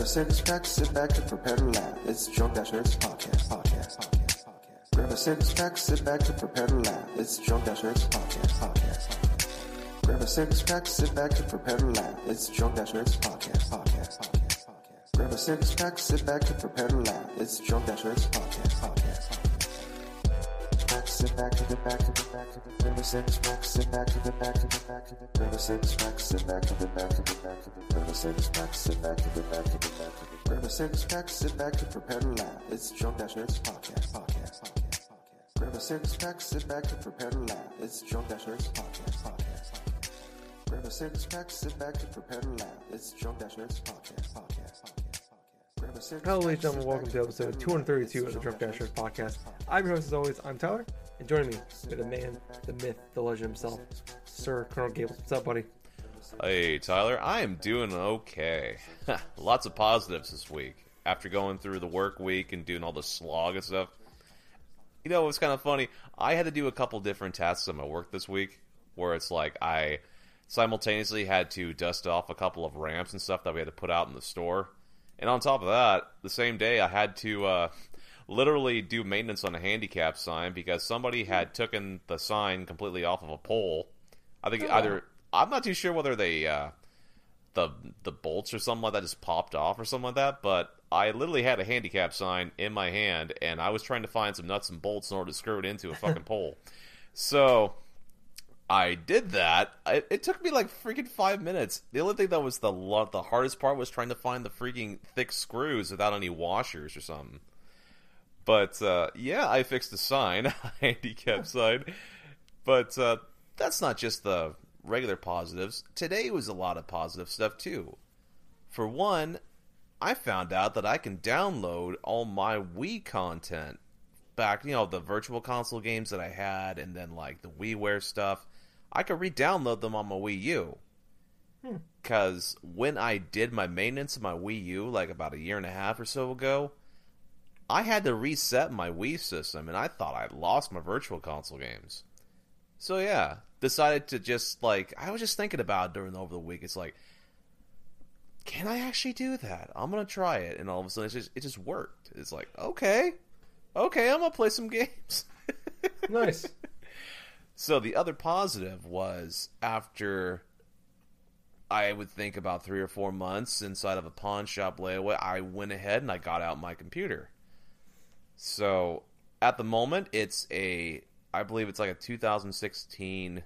A six pack, sit back and prepare to laugh. It's Drunk Dashers podcast, podcast, podcast, podcast. Grab a six pack, sit back and prepare to laugh. It's Drunk Dashers podcast, podcast, podcast. Grab a six pack, sit back and prepare to laugh. It's Drunk Dashers podcast, podcast, podcast, podcast. Grab a six pack, sit back and prepare to laugh. It's Drunk Dashers podcast, podcast. Back, sit back to the back to the back to the a six pack, sit back to the back to the back to the grab a sit back to the back to the back to the grab a sit back to the back to the back to the grab a sit back to prepare to laugh. It's Drunk Dashers podcast, podcast, podcast, podcast. Grab a six pack, sit back to prepare to laugh. It's Drunk Dashers podcast, podcast, podcast. Grab a six pack, sit back to prepare to laugh. It's Drunk Dashers podcast, podcast, podcast. Six Hello, ladies and gentlemen. Welcome to episode 232 of the Drunk Dashers podcast. I'm your host, as always. I'm Tyler, and joining me, the man, the myth, the legend himself, Sir Colonel Gables. What's up, buddy? Hey, Tyler, I am doing okay. Lots of positives this week. After going through the work week and doing all the slog and stuff. You know, it was kind of funny. I had to do a couple different tasks at my work this week where it's like I simultaneously had to dust off a couple of ramps and stuff that we had to put out in the store. And on top of that, the same day I had to uh, literally do maintenance on a handicap sign because somebody had taken the sign completely off of a pole. I think Oh. either I'm not too sure whether they uh, the the bolts or something like that just popped off or something like that, but I literally had a handicap sign in my hand and I was trying to find some nuts and bolts in order to screw it into a fucking pole. So I did that. It, it took me like freaking five minutes. The only thing that was the the hardest part was trying to find the freaking thick screws without any washers or something. But uh, yeah, I fixed the sign, a handicap sign. But uh, that's not just the regular positives. Today was a lot of positive stuff too. For one, I found out that I can download all my Wii content back, you know, the virtual console games that I had, and then like the WiiWare stuff. I could re-download them on my Wii U. Because when I did my maintenance of my Wii U, like about a year and a half or so ago, I had to reset my Wii system, and I thought I'd lost my virtual console games. So yeah, decided to just like I was just thinking about it during over the week. It's like, can I actually do that? I'm gonna try it, and all of a sudden it just it just worked. It's like okay, okay, I'm gonna play some games. Nice. So the other positive was after I would think about three or four months inside of a pawn shop layaway, I went ahead and I got out my computer. So at the moment, it's a I believe it's like a 2016,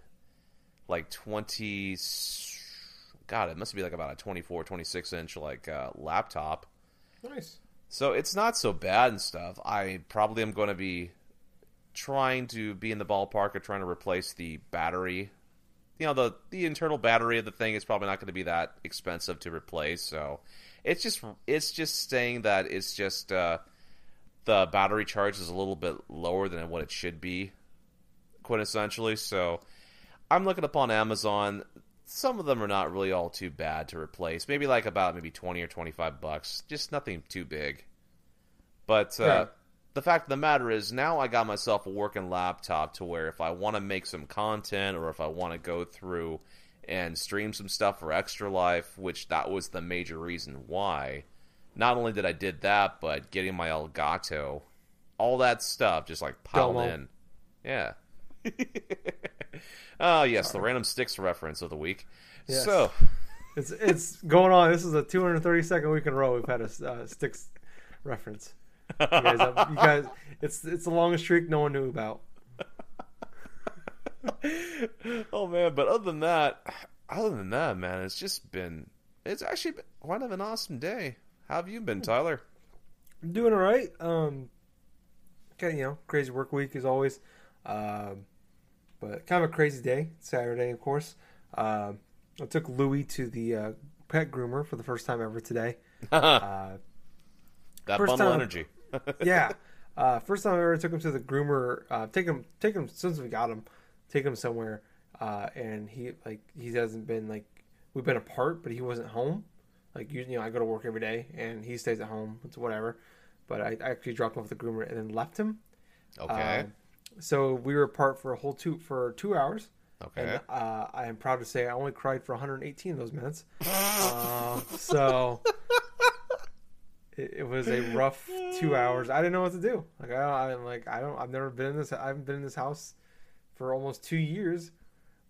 like 20. God, it must be like about a 24, 26 inch like uh, laptop. nice. So it's not so bad and stuff. I probably am going to be trying to be in the ballpark of trying to replace the battery. You know, the the internal battery of the thing is probably not going to be that expensive to replace. So it's just it's just saying that it's just uh, the battery charge is a little bit lower than what it should be, quintessentially. So I'm looking upon Amazon. Some of them are not really all too bad to replace. Maybe like about maybe twenty or twenty five bucks. Just nothing too big. But uh, Right. the fact of the matter is, now I got myself a working laptop to where if I want to make some content or if I want to go through and stream some stuff for Extra Life, which that was the major reason why. Not only did I did that, but getting my Elgato, all that stuff just like piled Domo. in. Yeah. Oh yes, the random Styx reference of the week. Yes. So It's it's going on. This is a 232nd week in a row we've had a uh, Styx reference. You guys, have- you guys, it's it's the longest streak no one knew about. oh man, but other than that, other than that, man, it's just been it's actually been quite of an awesome day. How have you been, Tyler? I'm doing all right. Um, kind of you know crazy work week as always, um, but kind of a crazy day. Saturday, of course. Um, I took Louie to the uh, pet groomer for the first time ever today. Uh, that first bundle time- energy. yeah, uh, first time I ever took him to the groomer. Uh, take him, take him since we got him. Take him somewhere, uh, and he like he hasn't been like we've been apart, but he wasn't home. Like you, you know, I go to work every day, and he stays at home. It's whatever. But I, I actually dropped him off the groomer and then left him. Okay. Um, so we were apart for a whole two for two hours. okay. And uh, I am proud to say I only cried for 118 of those minutes. uh, so it was a rough two hours. I didn't know what to do. Like I, I'm like I don't. I've never been in this. I haven't been in this house for almost two years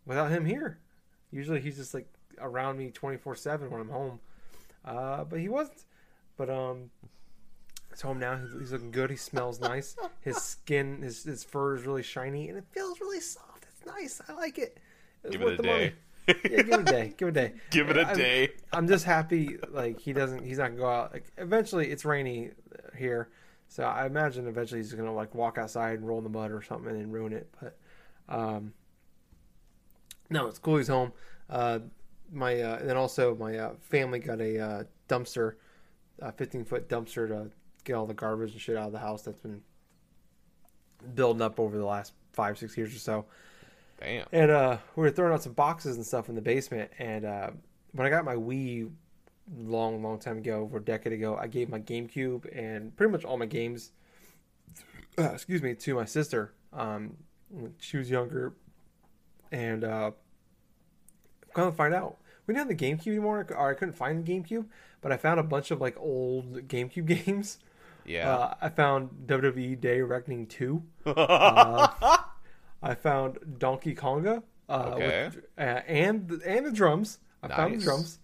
without him here. Usually he's just like around me 24 seven when I'm home. Uh, but he wasn't. But um, he's home now. He's, he's looking good. He smells nice. His skin, his his fur is really shiny, and it feels really soft. It's nice. I like it. Give it a day. Yeah, give it a day. Give it a day. Give it a I'm- day. I'm just happy like he doesn't he's not gonna go out like eventually it's rainy here. So I imagine eventually he's gonna like walk outside and roll in the mud or something and ruin it. But um no, it's cool he's home. Uh my uh and then also my uh, family got a uh, dumpster, a 15 foot dumpster to get all the garbage and shit out of the house that's been building up over the last five six years or so. Damn. And uh, we were throwing out some boxes and stuff in the basement. And uh, when I got my Wii long, long time ago, over a decade ago, I gave my GameCube and pretty much all my games, uh, excuse me, to my sister. Um, she was younger, and uh, come to find out, we didn't have the GameCube anymore, or I couldn't find the GameCube. But I found a bunch of like old GameCube games. Yeah. Uh, I found WWE Day Reckoning Two. Uh, I found Donkey Konga. Uh, Okay. with- uh, and the- and the drums. I found the drums.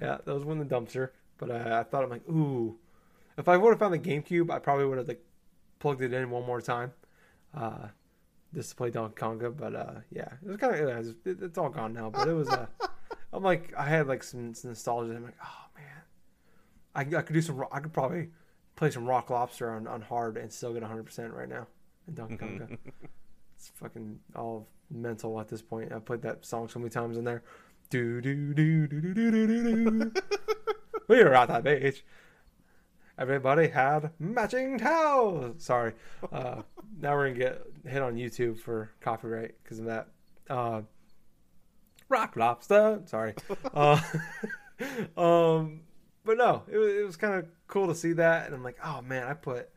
Yeah, those were in the dumpster. But uh, I thought I'm like, ooh, if I would have found the GameCube, I probably would have like plugged it in one more time, uh, this to play Donkey Konga, but uh, yeah, it was kind of it it's all gone now. But it was uh, I'm like I had like some, some nostalgia. I'm like, oh man, I, I could do some. I could probably play some Rock Lobster on, on hard and still get 100 percent right now in Donkey Konga. it's fucking all mental at this point. I put that song so many times in there. Do do do do do do do do. we were at that beach. Everybody had matching towels. Sorry. Uh, now we're gonna get hit on YouTube for copyright because of that. Uh, rock lobster. Sorry. Uh, um, but no, it was, it was kind of cool to see that, and I'm like, oh man, I put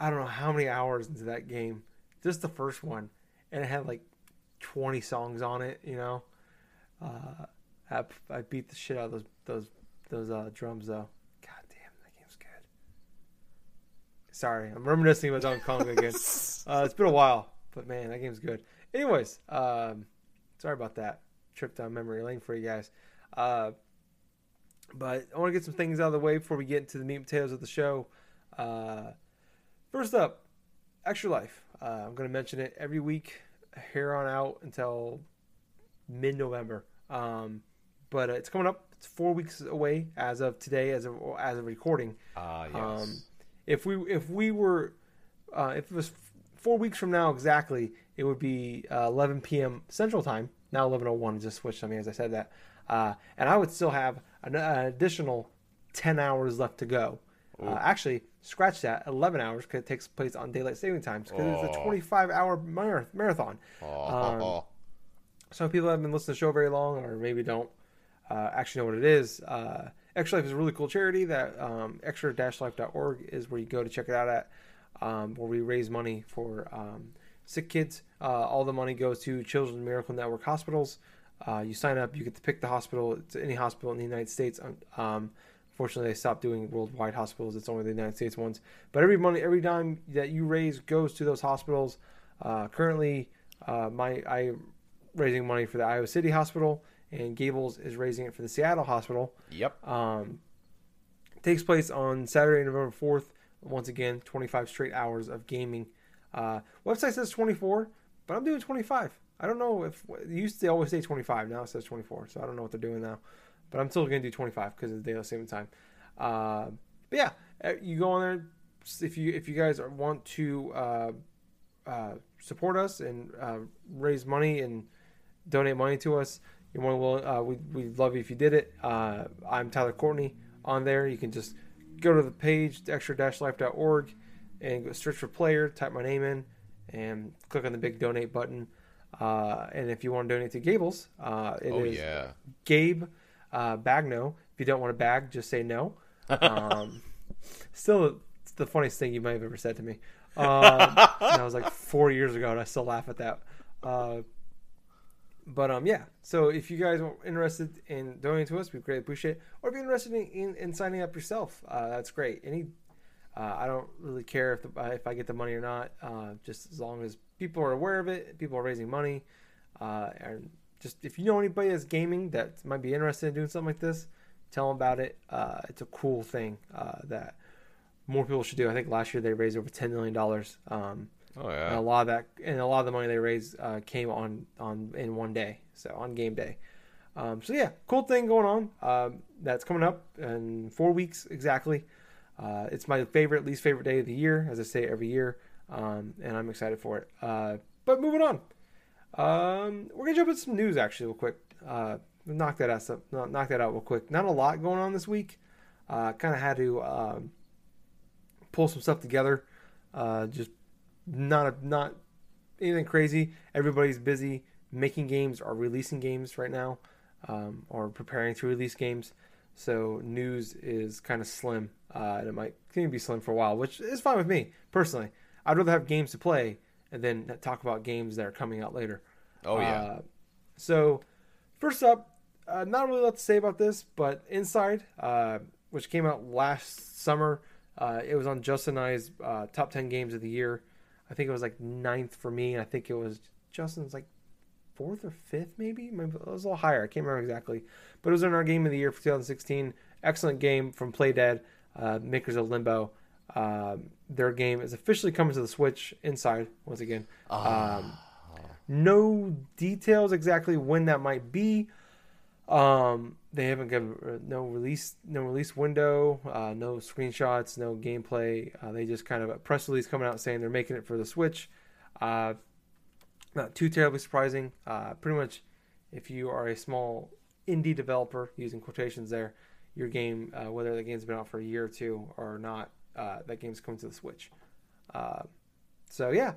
I don't know how many hours into that game, just the first one, and it had like 20 songs on it. You know, uh, I, I beat the shit out of those those those uh, drums though. God damn, that game's good. Sorry, I'm reminiscing about Donkey Kong again. Uh, it's been a while, but man, that game's good. Anyways, um, sorry about that trip down memory lane for you guys. Uh, but I want to get some things out of the way before we get into the meat and potatoes of the show. Uh, first up, Extra Life. Uh, I'm going to mention it every week here on out until mid November. Um, but uh, it's coming up. It's four weeks away as of today, as of as of recording. Ah, yes. Um, if we if we were uh, if it was four weeks from now exactly, it would be uh, 11 p.m. Central Time. Now 11:01 just switched on me as I said that, uh, and I would still have an, an additional 10 hours left to go. Uh, actually, scratch that 11 hours because it takes place on daylight saving times because it's a Oh. 25 hour mar- marathon. oh, um, some people haven't been listening to the show very long or maybe don't uh, actually know what it is. Extra Life is a really cool charity that um, extra-life.org is where you go to check it out at, um, where we raise money for um, sick kids. Uh, all the money goes to Children's Miracle Network hospitals. Uh, you sign up, you get to pick the hospital. It's any hospital in the United States. Um, fortunately, they stopped doing worldwide hospitals. It's only the United States ones. But every money, every dime that you raise goes to those hospitals. Uh, currently, uh, my I raising money for the Iowa City Hospital, and Gables is raising it for the Seattle Hospital. yep. Um, takes place on Saturday, November 4th. Once again, 25 straight hours of gaming. Uh, website says 24, but I'm doing 25. I don't know if used to always say 25. Now it says 24, so I don't know what they're doing now. But I'm still going to do 25 because of the daylight saving time. Uh, but yeah, uh, you go on there if you if you guys want to uh, uh, support us and uh, raise money and donate money to us. You're more than willing. Uh, we we'd love you if you did it. Uh, I'm Tyler Courtney on there. You can just go to the page extra-life.org and go search for player, type my name in, and click on the big donate button. Uh, and if you want to donate to Gables, uh, it is Oh yeah. Gabe uh, Bagno. If you don't want to bag, just say no. Um, still, it's the funniest thing you might have ever said to me. Um, that was like four years ago, and I still laugh at that. Uh, But um, yeah. So if you guys are interested in donating to us, we greatly appreciate. it. Or if you're interested in, in, in signing up yourself, uh, that's great. Any, uh, I don't really care if the, if I get the money or not. Uh, just as long as people are aware of it, people are raising money, uh, and just if you know anybody that's gaming that might be interested in doing something like this, tell them about it. Uh, it's a cool thing uh, that more people should do. I think last year they raised over ten million dollars. Um, Oh and a lot of that and a lot of the money they raised uh, came on on in one day so on game day. Um, so yeah cool thing going on um, that's coming up in four weeks exactly. Uh, it's my favorite least favorite day of the year as i say every year um, and i'm excited for it. Uh, but moving on. Um, we're gonna jump into some news actually real quick. Uh, knock that out knock that out real quick. Not a lot going on this week. Uh, kind of had to um, pull some stuff together uh, just not a, not anything crazy. Everybody's busy making games or releasing games right now, um, or preparing to release games. So news is kind of slim, uh, and it might continue to be slim for a while, which is fine with me personally. I'd rather have games to play and then talk about games that are coming out later. Oh yeah. Uh, so, first up, uh, not really a lot to say about this, but Inside, uh, which came out last summer, uh, it was on Justin and I's uh, top 10 games of the year. I think it was like ninth for me. And I think it was Justin's like fourth or fifth, maybe. Maybe it was a little higher. I can't remember exactly. But it was in our game of the year for 2016. Excellent game from Playdead, uh, makers of Limbo. Um, their game is officially coming to the Switch inside once again. Um, no details exactly when that might be. Um, they haven't given no release, no release window, uh, no screenshots, no gameplay. Uh, they just kind of a press release coming out saying they're making it for the Switch. Uh, not too terribly surprising. Uh, pretty much, if you are a small indie developer, using quotations there, your game, uh, whether the game's been out for a year or two or not, uh, that game's coming to the Switch. So yeah,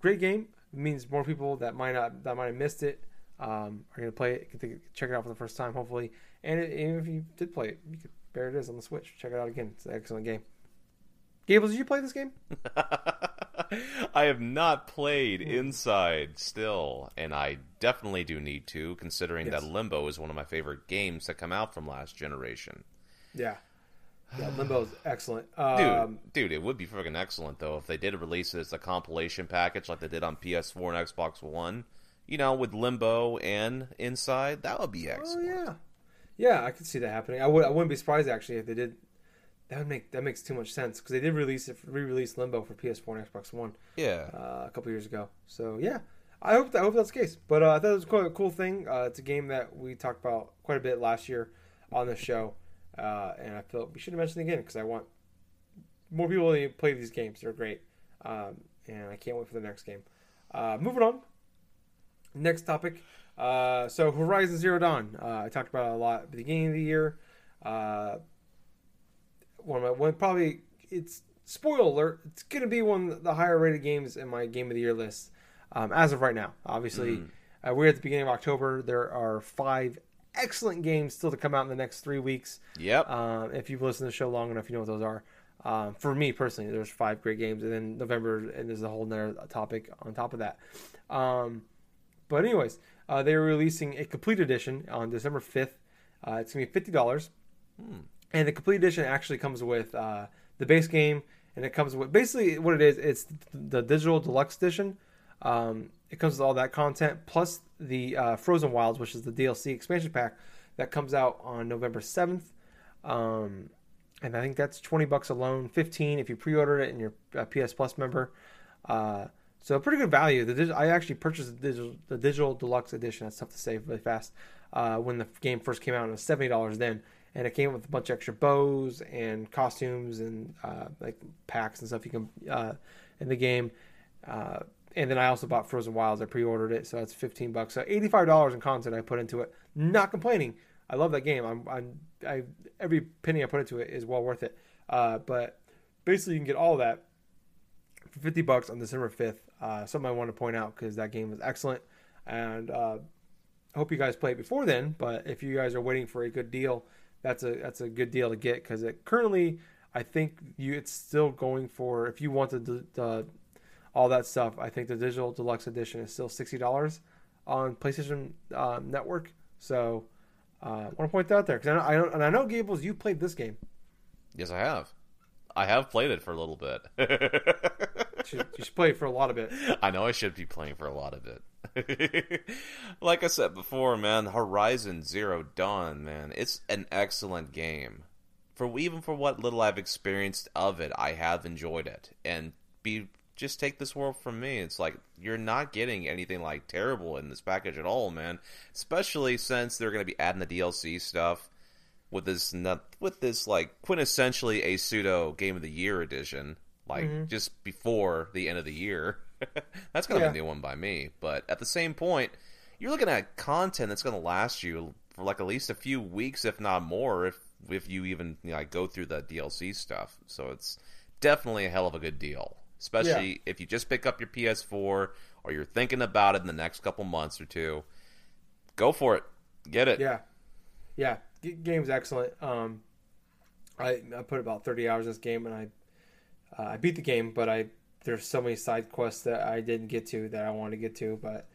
great game. It means more people that might not that might have missed it um, are going to play it. Check it out for the first time, hopefully. And it, even if you did play it, you could, there it is on the Switch. Check it out again. It's an excellent game. Gable, did you play this game? I have not played Inside still, and I definitely do need to, considering Yes. that Limbo is one of my favorite games that come out from last generation. Yeah. Yeah, Limbo is excellent. Dude, Um, dude, it would be freaking excellent though if they did release it as a compilation package like they did on PS4 and Xbox One. You know, with Limbo and Inside, that would be excellent. oh yeah, yeah, I could see that happening. I would. I wouldn't be surprised actually if they did. That would make that makes too much sense because they did release it, re-release Limbo for PS4 and Xbox One. Yeah. uh, a couple years ago. So yeah, I hope that, I hope that's the case. But uh, I thought it was quite a cool thing. Uh, it's a game that we talked about quite a bit last year on the show, uh, and I felt we should have mentioned it again because I want more people to play these games. They're great, um, and I can't wait for the next game. Uh, moving on. Next topic. Uh, so Horizon Zero Dawn. Uh, I talked about it a lot at the beginning of the year. Uh, one of my one probably it's spoiler alert. It's gonna be one of the higher rated games in my game of the year list um, as of right now. Obviously, uh, we're at the beginning of October. There are five excellent games still to come out in the next three weeks. Yep. Um, if you've listened to the show long enough, you know what those are. Um, for me personally, there's five great games, and then November, and there's a whole other topic on top of that. Um, but anyways, uh, they're releasing a complete edition on December 5th. Uh, it's gonna be fifty dollars, and the complete edition actually comes with uh, the base game, and it comes with basically what it is. It's the digital deluxe edition. Um, it comes with all that content plus the uh, Frozen Wilds, which is the DLC expansion pack that comes out on November seventh. Um, and I think that's twenty bucks alone, fifteen if you pre-order it and you're a PS Plus member. So pretty good value. The I actually purchased the digital, the digital deluxe edition. That's tough to say really fast. Uh, when the game first came out, it was seventy dollars then, and it came with a bunch of extra bows and costumes and uh, like packs and stuff you can uh, in the game. Uh, and then I also bought Frozen Wilds. I pre-ordered it, so that's fifteen bucks. So eighty-five dollars in content I put into it. Not complaining. I love that game. I'm, I'm I every penny I put into it is well worth it. Uh, but basically, you can get all that for 50 bucks on December 5th. Uh, something I want to point out because that game was excellent. And uh, I hope you guys play it before then. But if you guys are waiting for a good deal, that's a that's a good deal to get because it currently I think you it's still going for if you want the, the all that stuff. I think the digital deluxe edition is still sixty dollars on PlayStation um, Network. So uh, I want to point that out there because I I and I know Gables, you played this game. Yes, I have. I have played it for a little bit. You should, play for a lot of it. I know I should be playing for a lot of it. like I said before, man, Horizon Zero Dawn, man, it's an excellent game. For even for what little I've experienced of it, I have enjoyed it. And be just take this world from me. It's like you're not getting anything like terrible in this package at all, man. Especially since they're going to be adding the DLC stuff with this with this like quintessentially a pseudo game of the year edition like Mm-hmm. just before the end of the year that's gonna Yeah. be a new one by me but at the same point you're looking at content that's gonna last you for like at least a few weeks if not more if if you even you know, like go through the dlc stuff so it's definitely a hell of a good deal especially if you just pick up your ps4 or you're thinking about it in the next couple months or two go for it get it Yeah, yeah. G- game's excellent. Um, I I put about thirty hours in this game, and I uh, I beat the game, but I there's so many side quests that I didn't get to that I wanted to get to, but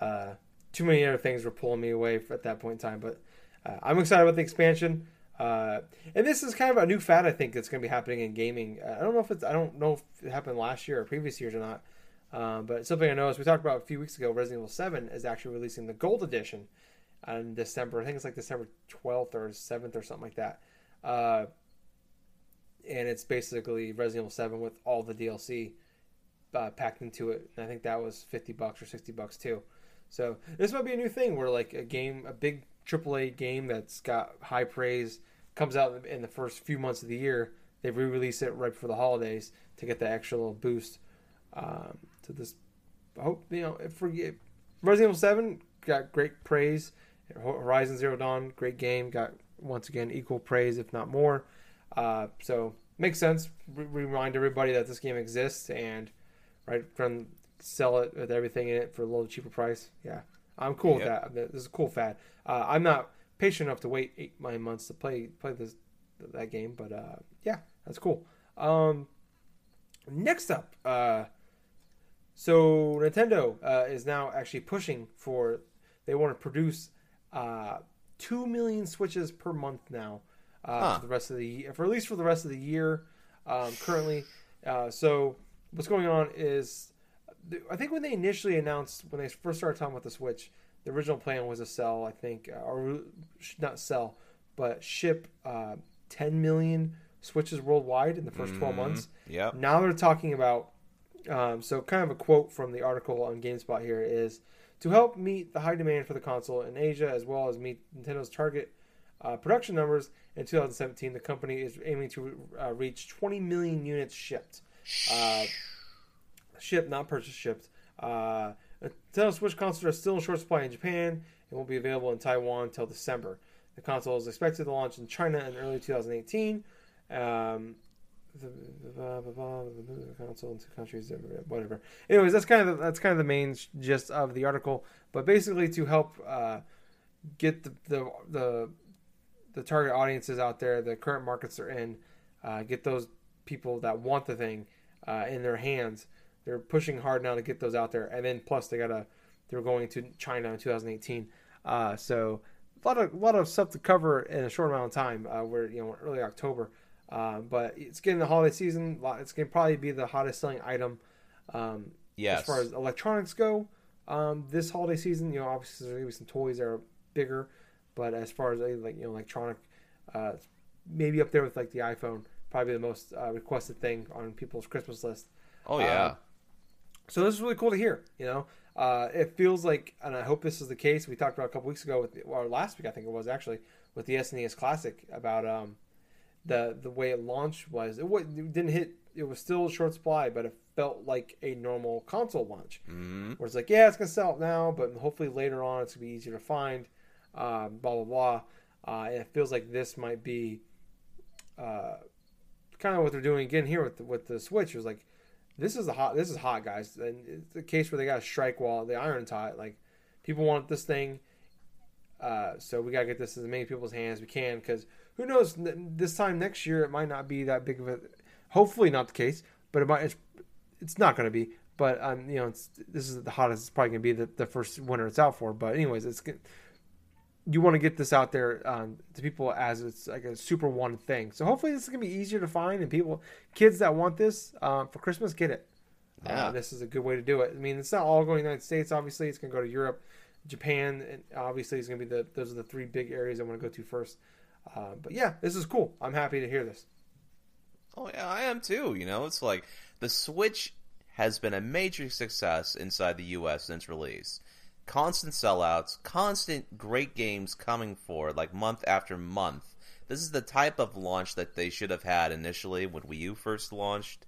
uh, too many other things were pulling me away at that point in time. But uh, I'm excited about the expansion. Uh, and this is kind of a new fad, I think, that's going to be happening in gaming. Uh, I don't know if it's, I don't know if it happened last year or previous years or not. Um, but something I noticed, we talked about a few weeks ago, Resident Evil 7 is actually releasing the Gold Edition in December. I think it's like December 12th or 7th or something like that. And it's basically Resident Evil 7 with all the DLC uh, packed into it. And I think that was 50 bucks or 60 bucks too. So this might be a new thing where like a game, a big AAA game that's got high praise comes out in the first few months of the year. They re-release it right before the holidays to get the extra little boost um, to this. I hope you know if for Resident Evil Seven got great praise. Horizon Zero Dawn, great game, got once again equal praise, if not more. Uh, so makes sense. Re- remind everybody that this game exists and right from sell it with everything in it for a little cheaper price. Yeah, I'm cool with that. This is a cool fad. Uh, I'm not patient enough to wait eight nine months to play play this that game, but uh, yeah, that's cool. Um, next up, uh, so Nintendo uh, is now actually pushing for they want to produce uh, two million Switches per month now Huh. for the rest of the year, for at least for the rest of the year. Um, currently, uh, so what's going on is I think when they initially announced when they first started talking about the Switch, the original plan was to sell, I think, uh, or not sell, but ship uh, 10 million Switches worldwide in the 1st 12 months. Yep. Now they're talking about, um, so kind of a quote from the article on GameSpot here is to help meet the high demand for the console in Asia as well as meet Nintendo's target uh, production numbers in 2017, the company is aiming to uh, reach 20 million units shipped. Uh, shipped, not purchased, shipped. Uh, Nintendo Switch consoles are still in short supply in Japan and won't be available in Taiwan until December. The console is expected to launch in China in early 2018. Um, the, the console into countries, whatever. Anyways, that's kind of the, that's kind of the main gist of the article. But basically, to help uh, get the, the the the target audiences out there, the current markets they're in, uh, get those people that want the thing uh, in their hands. They're pushing hard now to get those out there, and then plus they gotta they're going to China in 2018. Uh, so a lot of a lot of stuff to cover in a short amount of time. Uh, we're you know early October, uh, but it's getting the holiday season. It's gonna probably be the hottest selling item um, Yes. as far as electronics go. Um, this holiday season, you know, obviously there's gonna be some toys that are bigger, but as far as like you know electronic, uh, maybe up there with like the iPhone, probably the most uh, requested thing on people's Christmas list. Oh yeah. Um, So this is really cool to hear. You know, uh, it feels like, and I hope this is the case. We talked about a couple weeks ago with, or last week I think it was actually with the SNES Classic about um, the the way it launched was it, it didn't hit. It was still short supply, but it felt like a normal console launch. hmm Where it's like, yeah, it's gonna sell out now, but hopefully later on it's gonna be easier to find. Um, blah blah blah. Uh, it feels like this might be uh, kind of what they're doing again here with the, with the Switch. It was like, this is the hot. This is hot, guys. And it's the case where they got a strike while the iron's hot. Like people want this thing, uh, so we gotta get this in as many people's hands as we can. Because who knows? This time next year, it might not be that big of a. Hopefully, not the case, but it might. It's, it's not going to be. but um, you know, this is the hottest. It's probably gonna be the, the first winter it's out for. But anyways, it's. You want to get this out there um, to people as it's like a super wanted thing. So hopefully this is gonna be easier to find, and people, kids that want this um, for Christmas, get it. Yeah. Uh, this is a good way to do it. I mean, it's not all going to the United States. Obviously, it's going to go to Europe, Japan, and obviously, it's to be the those are the three big areas I want to go to first. Uh, but yeah, this is cool. I'm happy to hear this. Oh yeah, I am too. You know, it's like the Switch has been a major success inside the U.S. since release. Constant sellouts, constant great games coming forward, like month after month. This is the type of launch that they should have had initially when Wii U first launched.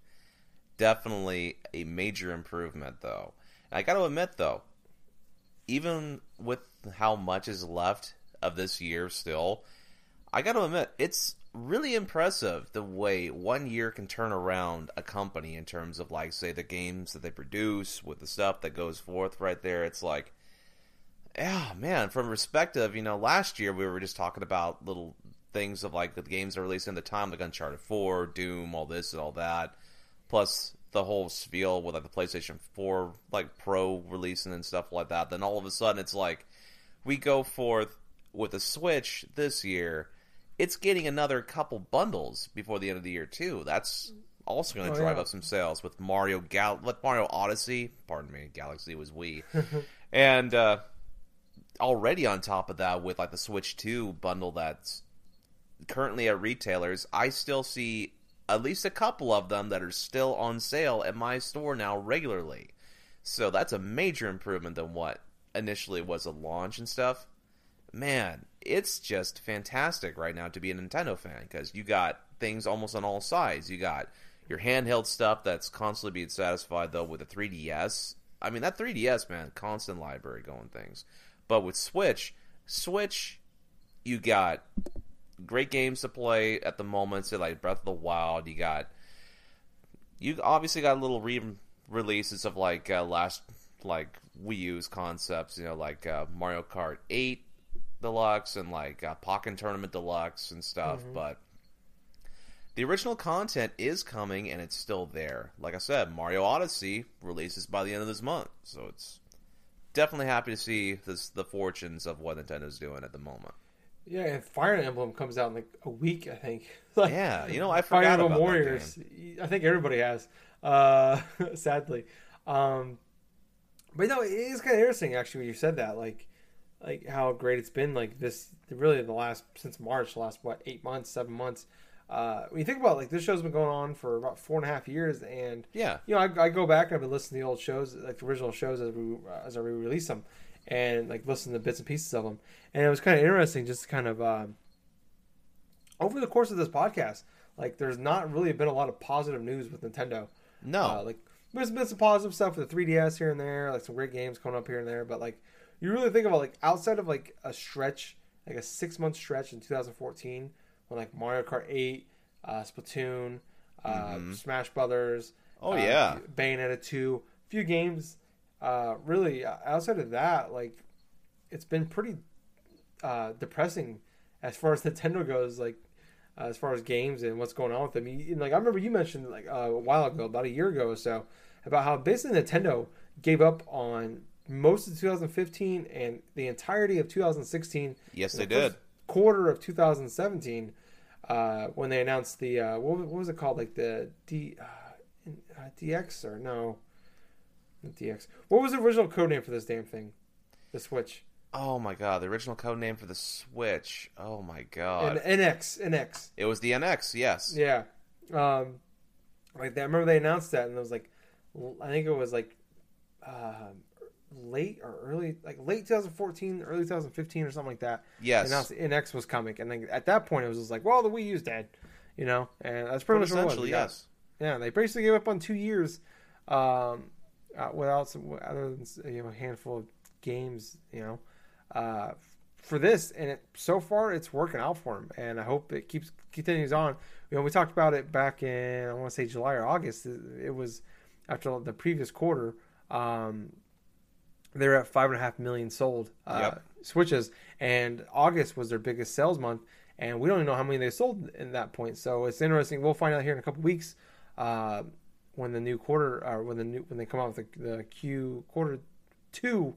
Definitely a major improvement, though. And I got to admit, though, even with how much is left of this year still, I got to admit, it's really impressive the way one year can turn around a company in terms of, like, say, the games that they produce with the stuff that goes forth right there. It's like, yeah, man, from perspective, you know, last year we were just talking about little things of like the games that are releasing at the time, like Uncharted 4, Doom, all this and all that, plus the whole spiel with like the PlayStation 4 like Pro releasing and stuff like that. Then all of a sudden it's like we go forth with the Switch this year. It's getting another couple bundles before the end of the year too. That's also going to Oh, drive yeah. up some sales with Mario Gal with Mario Odyssey. Pardon me, Galaxy was Wii, and uh, already on top of that with like the Switch 2 bundle that's currently at retailers, I still see at least a couple of them that are still on sale at my store now regularly. So that's a major improvement than what initially was a launch and stuff. Man, it's just fantastic right now to be a Nintendo fan because you got things almost on all sides. You got your handheld stuff that's constantly being satisfied though with the 3DS. I mean that 3DS man, constant library going things. But with Switch, Switch, you got great games to play at the moment. So like Breath of the Wild, you got you obviously got little re releases of like uh, last like Wii U's concepts. You know, like uh, Mario Kart 8 Deluxe and like uh, Pokken Tournament Deluxe and stuff. But the original content is coming and it's still there. Like I said, Mario Odyssey releases by the end of this month, so it's definitely happy to see this, the fortunes of what Nintendo's doing at the moment. Yeah, and Fire Emblem comes out in like a week, I think. like, Yeah, you know, I Fire forgot Emblem about Warriors. I think everybody has, uh, sadly. Um, but no, it is kind of interesting actually when you said that, like, like how great it's been. Like this, really, the last since March, the last what eight months, seven months. Uh, when you think about it, like this show's been going on for about four and a half years, and Yeah, you know, I, I go back and I've been listening to the old shows, like the original shows as we as I re-release them, and like listen to bits and pieces of them. And it was kind of interesting, just kind of um, over the course of this podcast. Like, there's not really been a lot of positive news with Nintendo. no, Uh, like, there's been some positive stuff with the 3DS here and there, like some great games coming up here and there. But like, you really think about like outside of like a stretch, like a six month stretch in 2014, when like Mario Kart 8, uh, Splatoon, uh, Smash Brothers, Oh, uh, yeah. Bayonetta 2, few games. Uh, really, uh, outside of that, like, it's been pretty uh, depressing as far as Nintendo goes. Like, uh, as far as games and what's going on with them. You, like I remember you mentioned like uh, a while ago, about a year ago or so, about how basically Nintendo gave up on most of 2015 and the entirety of 2016. Yes, they the did. Quarter of 2017, uh, when they announced the uh, what, was- what was it called, like the D uh, uh, DX or no, DX. What was the original code name for this damn thing? The Switch. Oh my god, the original code name for the Switch. Oh my god. And NX, NX. it was the NX, yes. Yeah. Um, like that. I remember they announced that, and it was like, I think it was like, um, late or early, like late 2014, early 2015, or something like that. Yes. Announced the NX was coming, and then at that point, it was just like, well, the Wii U's dead, you know, and that's pretty But much what it was. essentially, yes. Yeah, they basically gave up on two years, um, uh, without some other than you know a handful of games, you know, uh, for this, and it so far it's working out for them, and I hope it keeps continues on. You know, we talked about it back in I want to say July or August. It, it was after the previous quarter. Um, they were at five and a half million sold uh, Yep. switches, and August was their biggest sales month, and we don't even know how many they sold in that point. So it's interesting. We'll find out here in a couple weeks uh, when the new quarter or when the new when they come out with the, the Q quarter two,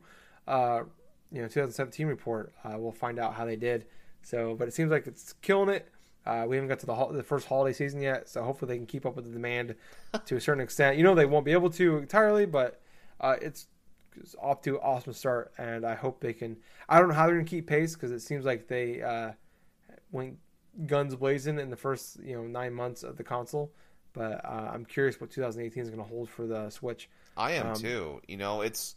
uh, you know, 2017 report, uh, we'll find out how they did. So, but it seems like it's killing it. Uh, we haven't got to the, ho- the first holiday season yet, so hopefully they can keep up with the demand to a certain extent. You know, they won't be able to entirely, but uh, it's off to an awesome start, and I hope they can. I don't know how they're going to keep pace because it seems like they uh, went guns blazing in the first you know nine months of the console. But uh, I'm curious what 2018 is going to hold for the Switch. I am Um, too. You know, it's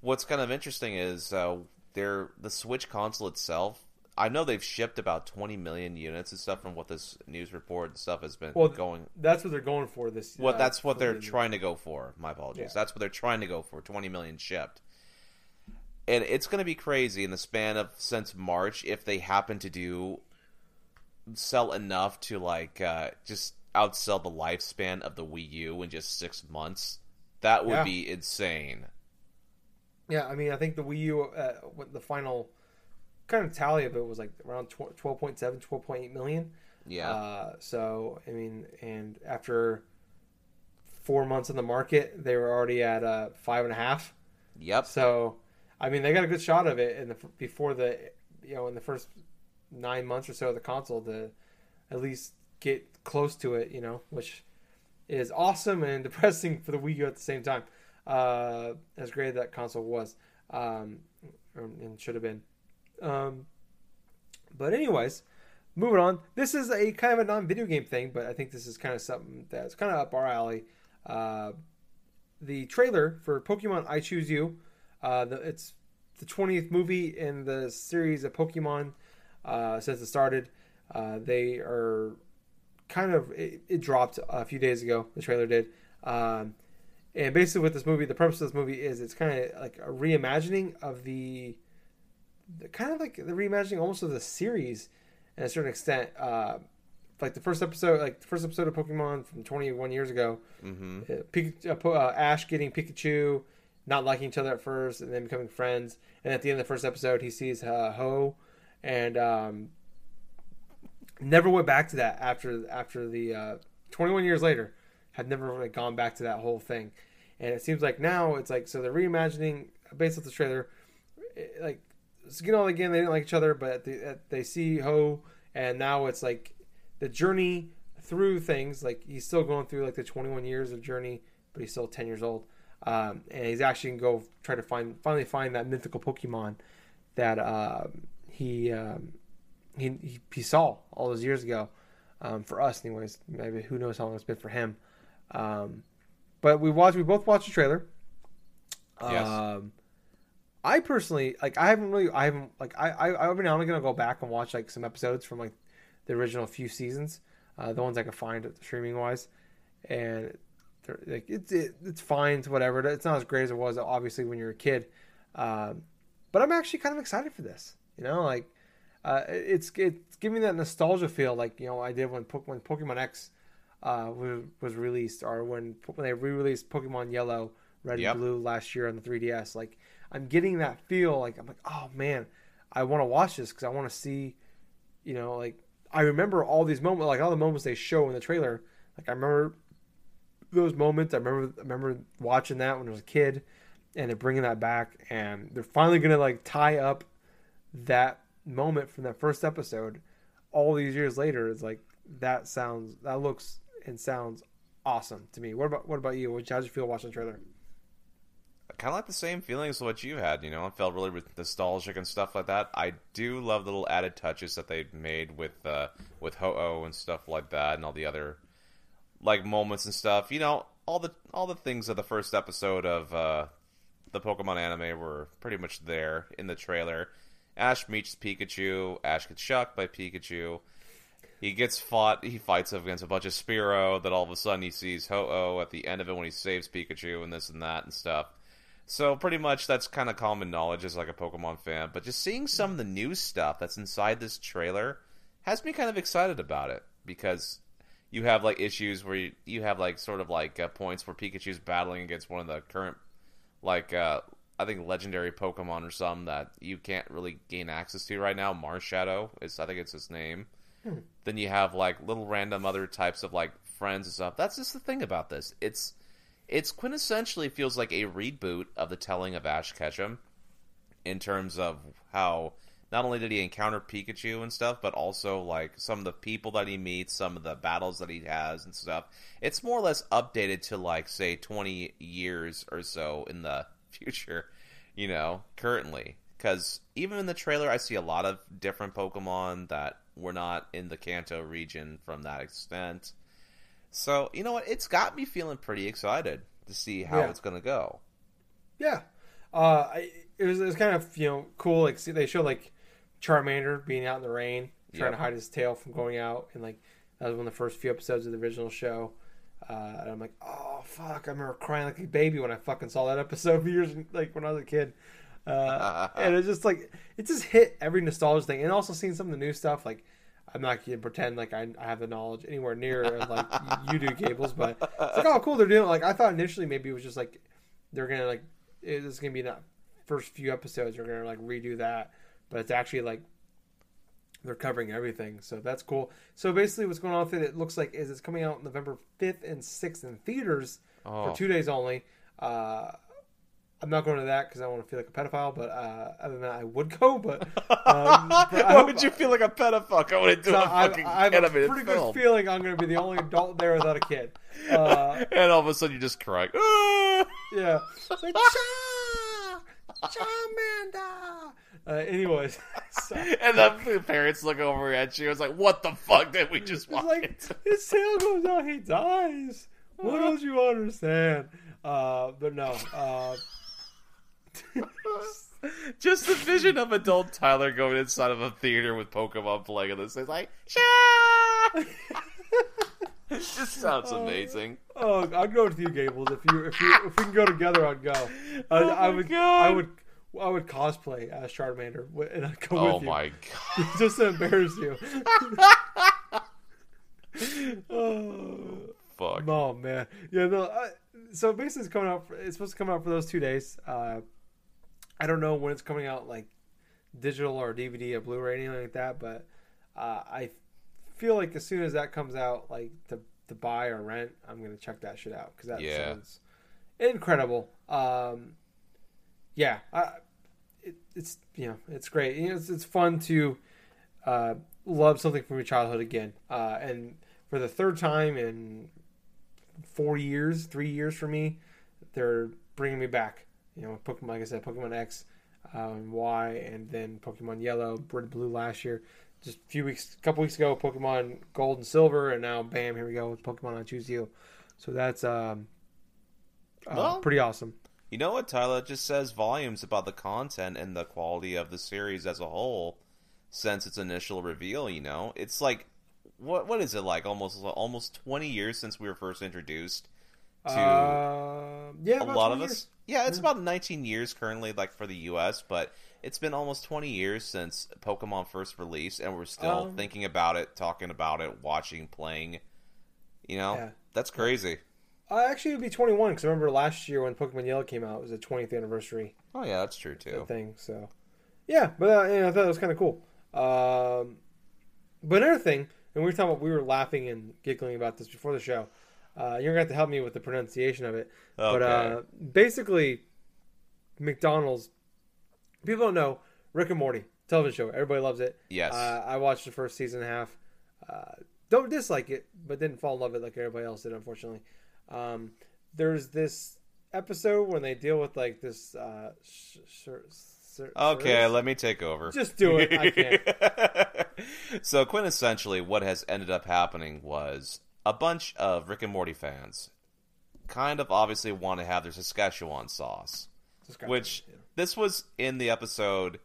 what's kind of interesting is uh, they're the Switch console itself. I know they've shipped about 20 million units and stuff from what this news report and stuff has been Well, going. That's what they're going for this. What uh, that's what they're trying to go for. My apologies. Yeah. That's what they're trying to go for. 20 million shipped. And it's going to be crazy in the span of since March if they happen to do sell enough to like uh, just outsell the lifespan of the Wii U in just six months. That would Yeah. be insane. Yeah, I mean, I think the Wii U, uh, the final kind of tally of it was like around 12, 12.7, 12.8 million. Yeah. Uh, so, I mean, and after four months in the market, they were already at uh, five and a half. yep. So, I mean, they got a good shot of it in the before the, you know, in the first nine months or so of the console to at least get close to it, you know, which is awesome and depressing for the Wii U at the same time. Uh, as great as that console was, um, and should have been. Um, but anyways, moving on. This is a kind of a non-video game thing, but I think this is kind of something that's kind of up our alley. Uh, the trailer for Pokemon I Choose You. Uh, the, it's the 20th movie in the series of Pokemon uh, since it started. Uh, they are kind of it, it dropped a few days ago. The trailer did, um, and basically, with this movie, the purpose of this movie is it's kind of like a reimagining of the, the kind of like the reimagining almost of the series, at a certain extent. Uh, like the first episode, like the first episode of Pokemon from 21 years ago, hmm uh, uh, uh, Ash getting Pikachu, not liking each other at first, and then becoming friends. And at the end of the first episode, he sees uh, Ho, and um, never went back to that after after the uh, 21 years later. Had never gone back to that whole thing, and it seems like now it's like so they're reimagining based off the trailer, like you know again they didn't like each other, but they, they see Ho, and now it's like the journey through things like he's still going through like the 21 years of journey but he's still 10 years old. Um, and he's actually gonna go try to find finally find that mythical pokemon that um, he, um, he he he saw all those years ago um, for us anyways. Maybe who knows how long it's been for him. Um, but we watched we both watched the trailer. Yes. I personally like I haven't really I haven't like I I every now and again I'll go back and watch like some episodes from like the original few seasons, uh, the ones I could find streaming wise, and like it's it, it's fine, it's whatever. It's not as great as it was obviously when you're a kid, um, but I'm actually kind of excited for this. You know, like uh, it's it's giving that nostalgia feel, like you know I did when po- when Pokemon X uh, was, was released, or when when they re-released Pokemon Yellow, Red, Yep. and Blue last year on the 3DS. Like I'm getting that feel. Like I'm like, oh man, I want to watch this because I want to see, you know, like I remember all these moments, like all the moments they show in the trailer. Like I remember those moments. I remember I remember watching that when I was a kid, and they're bringing that back, and they're finally gonna like tie up that moment from that first episode. All these years later, it's like that sounds that looks and sounds awesome to me. What about what about you? What- How'd you feel watching the trailer? Kind of like the same feelings what you had. You know, I felt really nostalgic and stuff like that. I do love the little added touches that they made with uh, with Ho Oh and stuff like that, and all the other like moments and stuff. You know, all the all the things of the first episode of uh, the Pokemon anime were pretty much there in the trailer. Ash meets Pikachu. Ash gets shocked by Pikachu. He gets fought. He fights against a bunch of Spearow. That all of a sudden he sees Ho Oh at the end of it when he saves Pikachu and this and that and stuff. So pretty much that's kind of common knowledge as like a Pokemon fan. But just seeing some of the new stuff that's inside this trailer has me kind of excited about it because you have like issues where you, you have like sort of like uh, points where Pikachu's battling against one of the current like uh, I think legendary Pokemon or some that you can't really gain access to right now. Marshadow is I think it's his name. Then you have like little random other types of like friends and stuff. That's just the thing about this. It's it's quintessentially feels like a reboot of the telling of Ash Ketchum in terms of how not only did he encounter Pikachu and stuff, but also like some of the people that he meets, some of the battles that he has and stuff. It's more or less updated to like say 20 years or so in the future, you know, currently. Because even in the trailer, I see a lot of different Pokemon that were not in the Kanto region from that extent. So, you know what? It's got me feeling pretty excited to see how Yeah. it's going to go. Yeah, uh, I, it was it was kind of you know cool. Like see, they showed like Charmander being out in the rain, trying Yep. to hide his tail from going out, and like that was one of the first few episodes of the original show. Uh, and I'm like, oh fuck! I remember crying like a baby when I fucking saw that episode years like when I was a kid. Uh, and it's just like it just hit every nostalgia thing, and also seeing some of the new stuff. Like I'm not gonna pretend like I, I have the knowledge anywhere near like you do, Gables, but it's like oh cool they're doing it. Like I thought initially maybe it was just like they're gonna like it's gonna be the first few episodes they're gonna like redo that, but it's actually like they're covering everything, so that's cool. So basically, what's going on with it? It looks like is it's coming out November fifth and sixth in theaters Oh. for two days only. Uh, I'm not going to that because I want to feel like a pedophile, but uh, other than that, I would go. But, um, but Why hope- would you feel like a pedophile going into so a I, fucking I have a animated pretty film? good feeling I'm going to be the only adult there without a kid. Uh, and all of a sudden you're just. "Ah!" yeah. It's like, Cha! Charmander! Uh, anyways, so, and then the parents look over at you. It's like, what the fuck did we just watch? like his tail goes out, he dies. What don't you understand? Uh, but no. Uh, just the vision of adult Tyler going inside of a theater with Pokemon playing in this. It's like, Sha! it just sounds amazing. oh, I'd go with you, Gables. If you if you if we can go together, I'd go. I, Oh I would God. I would I would cosplay as Charmander and I'd go Oh with you. Oh my god. just to embarrass you. oh, Fuck. oh, man, yeah. No, I, so basically, it's coming out. For, it's supposed to come out for those two days. Uh, I don't know when it's coming out, like digital or DVD or Blu-ray, anything like that. But uh, I feel like as soon as that comes out, like to to buy or rent, I'm gonna check that shit out because that Yeah. sounds incredible. Um, yeah, I, it, it's you know it's great. You know, it's it's fun to uh, love something from your childhood again, uh, and for the third time in four years, three years for me, they're bringing me back. You know, Pokemon, like I said, Pokemon X, um, Y, and then Pokemon Yellow, Red, Blue last year. Just a few weeks, a couple weeks ago, Pokemon Gold and Silver, and now, bam, here we go with Pokemon I Choose You. So that's um, uh, Well- pretty awesome. You know what, Tyler? It just says volumes about the content and the quality of the series as a whole since its initial reveal, you know? It's like what what is it like almost almost 20 years since we were first introduced to Uh, yeah, a lot of years. us. Yeah, it's about 19 years currently like for the US, but it's been almost 20 years since Pokemon first released and we're still Um, thinking about it, talking about it, watching, playing. You know? Yeah. That's crazy. Uh, actually, it'd be 21 because I remember last year when Pokemon Yellow came out, it was the 20th anniversary Oh yeah, that's true too. thing. So, yeah, but uh, yeah, I thought it was kind of cool. Um, but another thing, and we were talking about, we were laughing and giggling about this before the show. Uh, you're gonna have to help me with the pronunciation of it. But uh, basically, McDonald's. People don't know Rick and Morty television show. Everybody loves it. Yes. Uh, I watched the first season and a half. Uh, don't dislike it, but didn't fall in love with it like everybody else did, unfortunately. Um, there's this episode when they deal with like this. Uh, sh- sh- sh- Okay, let me take over. Just do it. I can't. so quintessentially, what has ended up happening was a bunch of Rick and Morty fans kind of obviously want to have their Saskatchewan sauce, Subscribe which it, this was in the episode,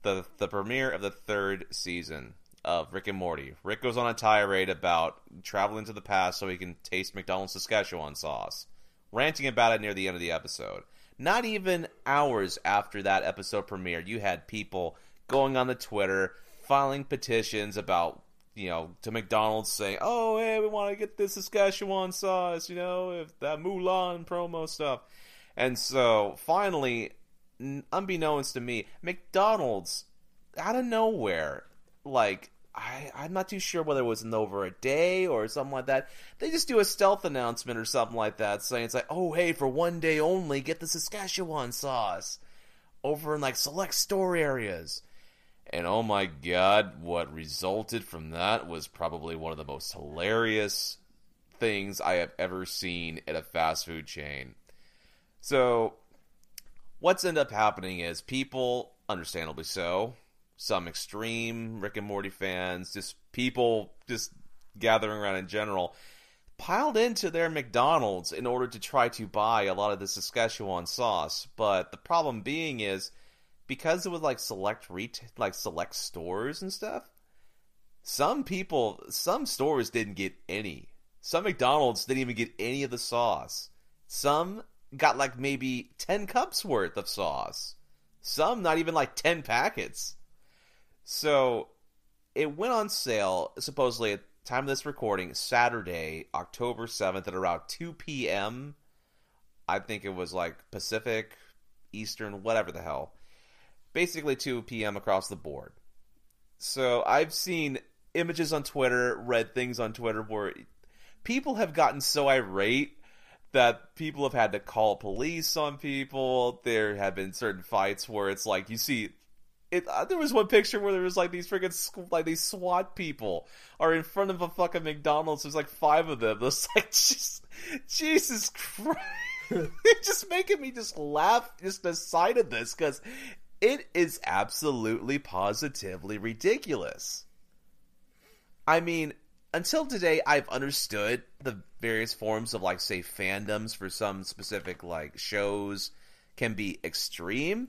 the the premiere of the third season of Rick and Morty. Rick goes on a tirade about traveling to the past so he can taste McDonald's Saskatchewan sauce, ranting about it near the end of the episode. Not even hours after that episode premiered, you had people going on the Twitter, filing petitions about, you know, to McDonald's saying, oh, hey, we want to get this Saskatchewan sauce, you know, if that Mulan promo stuff. And so finally, unbeknownst to me, McDonald's out of nowhere, like I, I'm not too sure whether it was in over a day or something like that. They just do a stealth announcement or something like that, saying it's like, oh hey, for one day only, get the Saskatchewan sauce over in like select store areas. And oh my god, what resulted from that was probably one of the most hilarious things I have ever seen at a fast food chain. So, what's ended up happening is people, understandably so, some extreme Rick and Morty fans, just people just gathering around in general, piled into their McDonald's in order to try to buy a lot of the Saskatchewan sauce. But the problem being is because it was like select ret- like select stores and stuff. Some people, some stores didn't get any. Some McDonald's didn't even get any of the sauce. Some got like maybe 10 cups worth of sauce. Some not even like 10 packets. So it went on sale supposedly at time of this recording Saturday, October 7th at around 2 p.m. I think it was like Pacific, Eastern, whatever the hell. Basically 2 p.m. across the board. So I've seen images on Twitter, read things on Twitter where people have gotten so irate that people have had to call police on people. There have been certain fights where it's like you see it, uh, there was one picture where there was like these freaking like these SWAT people are in front of a fucking McDonald's. There's like five of them. It's like just Jesus Christ. it's just making me just laugh just the sight of this because it is absolutely positively ridiculous. I mean, until today, I've understood the various forms of like say fandoms for some specific like shows can be extreme.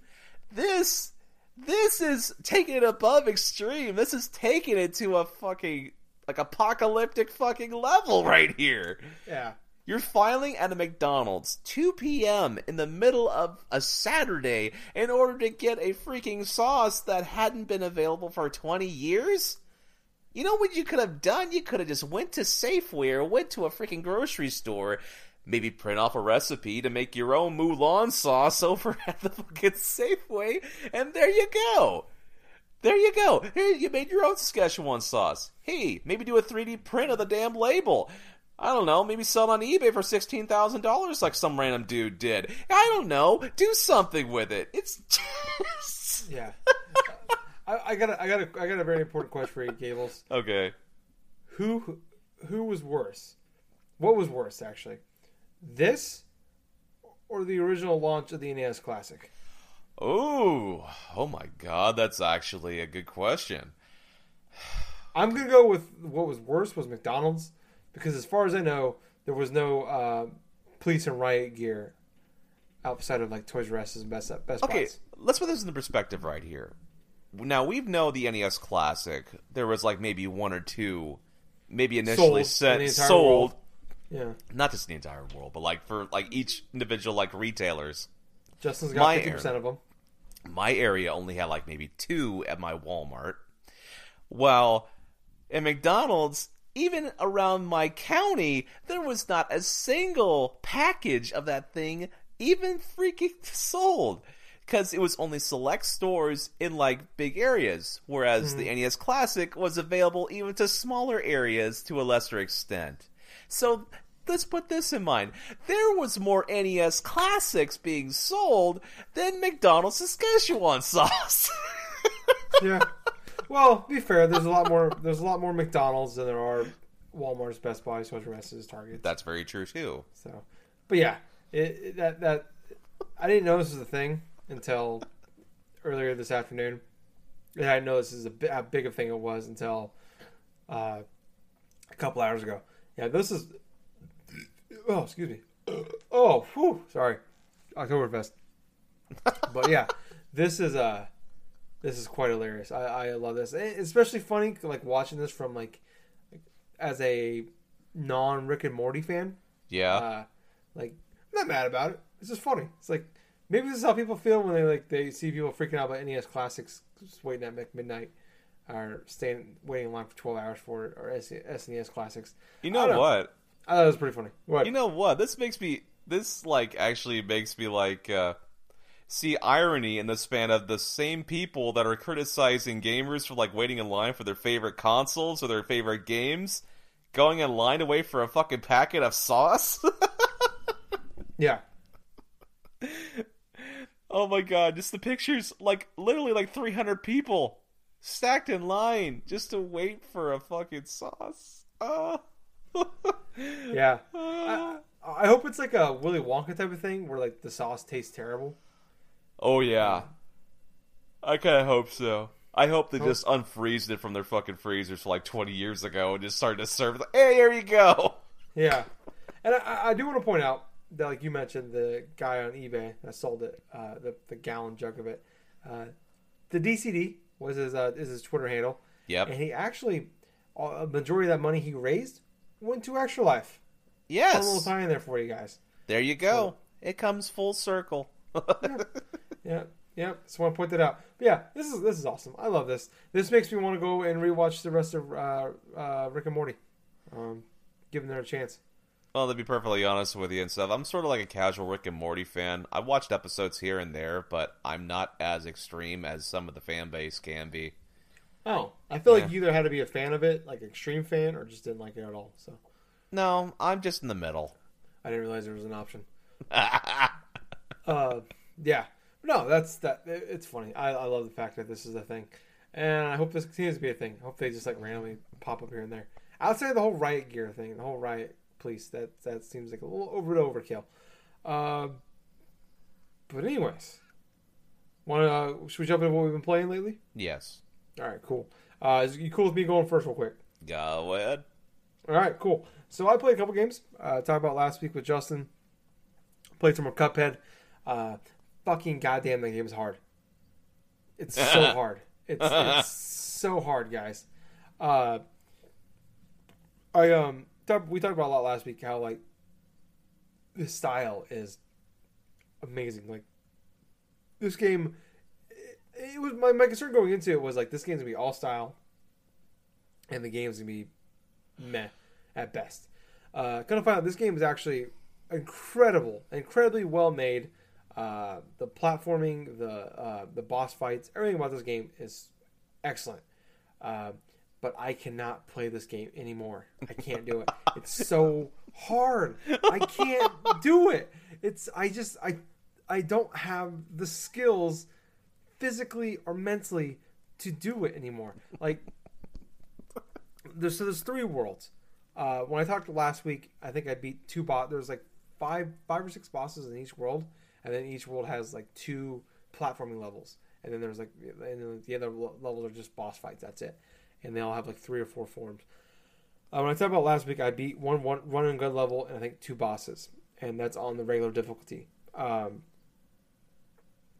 This this is taking it above extreme. This is taking it to a fucking like apocalyptic fucking level right here. Yeah. You're filing at a McDonald's 2 p.m. in the middle of a Saturday in order to get a freaking sauce that hadn't been available for 20 years? You know what you could have done? You could have just went to Safeway or went to a freaking grocery store, maybe print off a recipe to make your own Mulan sauce over at the fucking Safeway, and there you go. There you go. Here, you made your own Saskatchewan sauce. Hey, maybe do a 3D print of the damn label. I don't know, maybe sell it on eBay for sixteen thousand dollars like some random dude did. I don't know. Do something with it. It's just Yeah. I, I got a, I got a, I got a very important question for you, Gables. Okay. Who who was worse? What was worse actually? This or the original launch of the NES Classic? Oh, oh my god, that's actually a good question. I'm gonna go with what was worse was McDonald's because as far as I know, there was no uh, police and riot gear outside of like Toys R Us and Best Best Okay, let's put this into perspective right here. Now we've know the NES Classic. There was like maybe one or two, maybe initially Sold sent sold, world. Yeah, not just the entire world, but like for like each individual like retailers. Justin's got fifty percent of them. my area only had like maybe two at my Walmart. Well, at McDonald's, even around my county, there was not a single package of that thing even freaking sold. Because it was only select stores in like big areas, whereas hmm. the NES Classic was available even to smaller areas to a lesser extent. So let's put this in mind. There was more NES Classics being sold than McDonald's Saskatchewan sauce. Yeah. Well, to be fair, there's a lot more. There's a lot more McDonald's than there are Walmart's, Best Buy, Toys R Us's, Target. That's very true too. So, but yeah, it, it- that that I didn't know this was a thing until earlier this afternoon. And I didn't know this is a, how big a thing it was until uh, a couple hours ago. Yeah, this is. Oh, excuse me. Oh, whew, sorry, Oktoberfest. but yeah, this is uh this is quite hilarious. I, I love this, it's especially funny like watching this from like as a non Rick and Morty fan. Yeah. Uh, like I'm not mad about it. It's just funny. It's like maybe this is how people feel when they like they see people freaking out about NES classics, just waiting at midnight or staying waiting in line for 12 hours for it, or SNES classics. you know know. what? I thought it was pretty funny. What? You know what? This makes me. This like actually makes me like uh, see irony in the span of the same people that are criticizing gamers for like waiting in line for their favorite consoles or their favorite games, going in line to wait for a fucking packet of sauce. Yeah. oh my god, just the pictures, like literally like 300 people stacked in line just to wait for a fucking sauce. Uh. Yeah. I, I hope it's like a Willy Wonka type of thing where like the sauce tastes terrible. Oh yeah, I kind of hope so. I hope they just unfreezed it from their fucking freezers for like 20 years ago and just started to serve. Like, hey, here you go. Yeah. And I, I do want to point out that, like you mentioned, the guy on eBay that sold it, uh, the, the gallon jug of it, uh, the DCD was his uh, is his Twitter handle, Yep. and he actually a majority of that money he raised went to Extra Life. Put a little Yes. tie in there for you guys. There you go. It comes full circle. Yeah, yeah. Yeah. Just want to point that out. But yeah, this is this is awesome. I love this. This makes me want to go and rewatch the rest of uh, uh, Rick and Morty. Um, give them a chance. Well, to be perfectly honest with you and stuff, I'm sort of like a casual Rick and Morty fan. I've watched episodes here and there, but I'm not as extreme as some of the fan base can be. Oh, I feel like you either had to be a fan of it, like extreme fan, or just didn't like it at all. So No, I'm just in the middle. I didn't realize there was an option. Uh, yeah, no, that's that. It's funny. I, I love the fact that this is a thing, and I hope this continues to be a thing. I hope they just like randomly pop up here and there. Outside of the whole riot gear thing, the whole riot police, that that seems like a little over to overkill. Um, but anyways, want to uh, should we jump into what we've been playing lately? yes. All right, cool. Uh, is you cool with me going first, real quick? Go ahead. All right, cool. So I played a couple games. Uh, talked about last week with Justin. Played some more Cuphead. Uh, fucking goddamn, the game is hard. It's so hard. It's, it's so hard, guys. Uh, I um, talk, we talked about a lot last week how like the style is amazing. Like this game, it, it was my my concern going into it was like this game's gonna be all style, and the game's gonna be meh at best. Uh, gonna find out this game is actually incredible, incredibly well made. Uh, the platforming, the uh, the boss fights, everything about this game is excellent. Uh, but I cannot play this game anymore. I can't do it. It's so hard. I can't do it. It's I just I I don't have the skills physically or mentally to do it anymore. Like there's so there's three worlds. Uh, when I talked last week, I think I beat two bot. There's like five five or six bosses in each world, and then each world has like two platforming levels, and then there's like and then the other levels are just boss fights. That's it, and they all have like three or four forms. Uh, when I talked about last week, I beat one one one and good level, and I think two bosses, and that's on the regular difficulty. Um,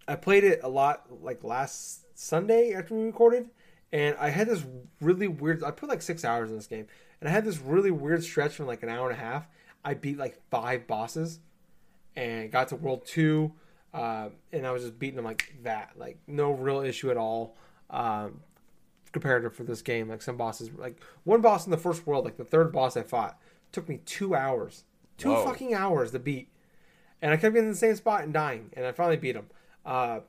I played it a lot like last Sunday after we recorded, and I had this really weird. I put like six hours in this game, and I had this really weird stretch from like an hour and a half. I beat like five bosses, and got to world two, uh, and I was just beating them like that, like no real issue at all. Um, comparative for this game, like some bosses, like one boss in the first world, like the third boss I fought, took me two hours, two Whoa. fucking hours to beat, and I kept getting in the same spot and dying, and I finally beat him. Uh,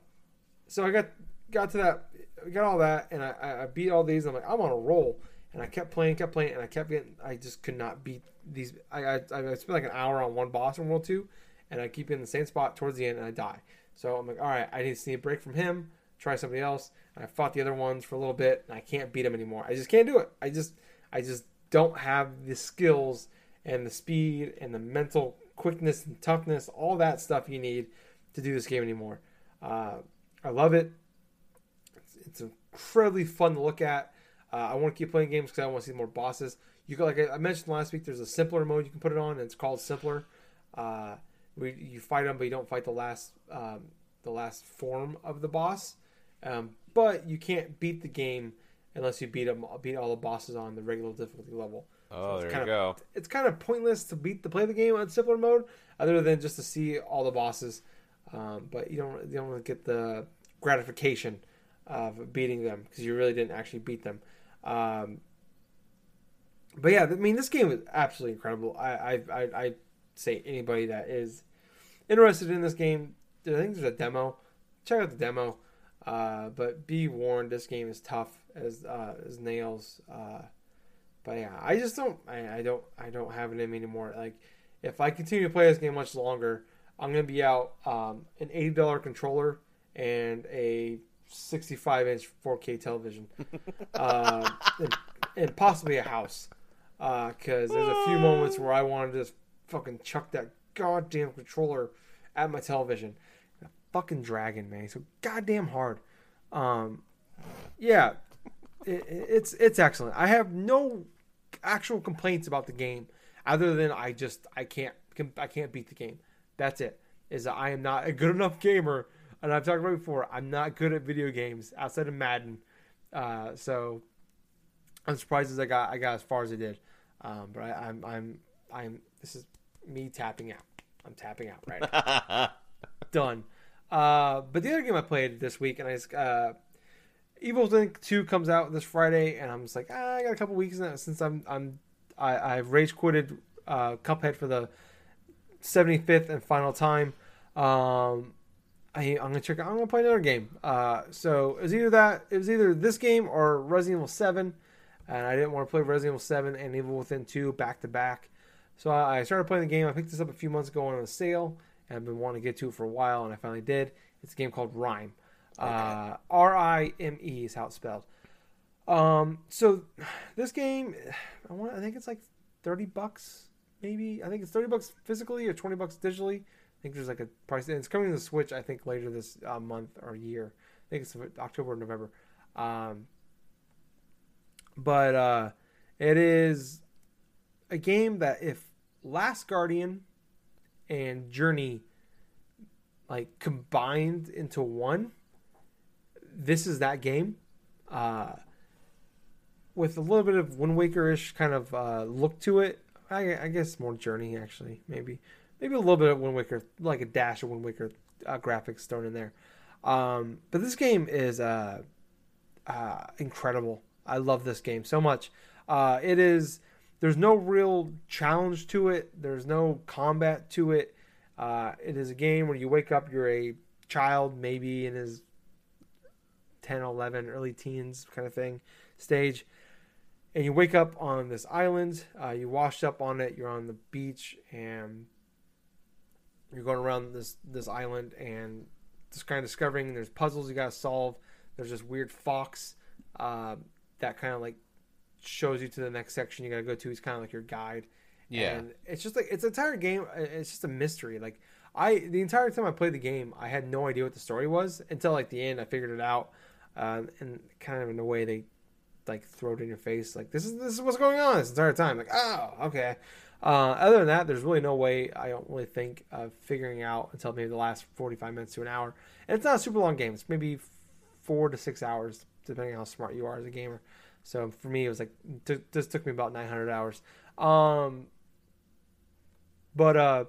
so I got got to that, got all that, and I, I- beat all these. And I'm like, I'm on a roll, and I kept playing, kept playing, and I kept getting. I just could not beat these. I I, I spent like an hour on one boss in World Two, and I keep in the same spot towards the end, and I die. So I'm like, all right, I need to need a break from him, try somebody else. And I fought the other ones for a little bit, and I can't beat him anymore. I just can't do it. I just I just don't have the skills and the speed and the mental quickness and toughness, all that stuff you need to do this game anymore. Uh, I love it. It's, it's incredibly fun to look at. Uh, I want to keep playing games because I want to see more bosses. You got like I mentioned last week. There's a simpler mode you can put it on, and it's called simpler. Uh, where you fight them, but you don't fight the last um, the last form of the boss. Um, but you can't beat the game unless you beat them, beat all the bosses on the regular difficulty level. Oh, it's there kind you of- go. It's kind of pointless to beat to play the game on simpler mode, other than just to see all the bosses. Um, but you don't you don't really get the gratification of beating them because you really didn't actually beat them. Um, but yeah, I mean, this game is absolutely incredible. I I I, I say anybody that is interested in this game, I think there's a demo check out the demo. Uh, but be warned, this game is tough as uh, as nails. Uh, but yeah, I just don't. I, I don't. I don't have it in me anymore. Like, if I continue to play this game much longer, I'm gonna be out um, an eighty dollar controller and a sixty five inch 4K television, uh, and, and possibly a house. Because there's a few moments where I wanted to just fucking chuck that goddamn controller at my television. A fucking dragon, man. So goddamn hard. Um, yeah, it, it's it's excellent. I have no actual complaints about the game, other than I just I can't I can't beat the game. That's it. Is that I am not a good enough gamer, and I've talked about before. I'm not good at video games outside of Madden. Uh, so I'm surprised as I got I got as far as I did. Um, but I, I'm I'm I'm this is me tapping out. I'm tapping out right now. Done. Uh, but the other game I played this week, and I just uh, Evil Within Two comes out this Friday, and I'm just like, ah, I got a couple weeks now since I'm I'm I, I've rage quitted uh, Cuphead for the 75th and final time. Um, I, I'm gonna check. I'm gonna play another game. Uh, so it was either that it was either this game or Resident Evil Seven, and I didn't want to play Resident Evil Seven and Evil Within Two back to back. So I started playing the game. I picked this up a few months ago on a sale, and I've been wanting to get to it for a while, and I finally did. It's a game called Rime. Uh, R I M E is how it's spelled. Um, so this game, I want. I think it's like thirty bucks, maybe. I think it's thirty bucks physically or twenty bucks digitally. I think there's like a price. And it's coming to the Switch. I think later this uh, month or year. I think it's October or November. Um, but uh, it is a game that if Last Guardian and Journey like combined into one, this is that game. Uh, with a little bit of Wind Waker ish kind of uh, look to it. I, I, guess more Journey actually, maybe maybe a little bit of Wind Waker, like a dash of Wind Waker uh, graphics thrown in there. Um, but this game is uh, uh incredible. I love this game so much. Uh, it is there's no real challenge to it. There's no combat to it. Uh, it is a game where you wake up, you're a child, maybe in his 10, 11, early teens kind of thing stage, and you wake up on this island. Uh, you washed up on it. You're on the beach, and you're going around this this island and just kind of discovering. There's puzzles you got to solve. There's this weird fox uh, that kind of like shows you to the next section you got to go to. He's kind of like your guide. Yeah, and it's just like it's an entire game. It's just a mystery. Like I, the entire time I played the game, I had no idea what the story was until like the end. I figured it out, um, and kind of in a way they like throw it in your face. Like this is this is what's going on this entire time. Like oh okay. Uh, other than that, there's really no way I don't really think of figuring out until maybe the last 45 minutes to an hour. And it's not a super long game. It's maybe four to six hours, depending on how smart you are as a gamer. So for me, it was like t- this took me about 900 hours. Um, but uh,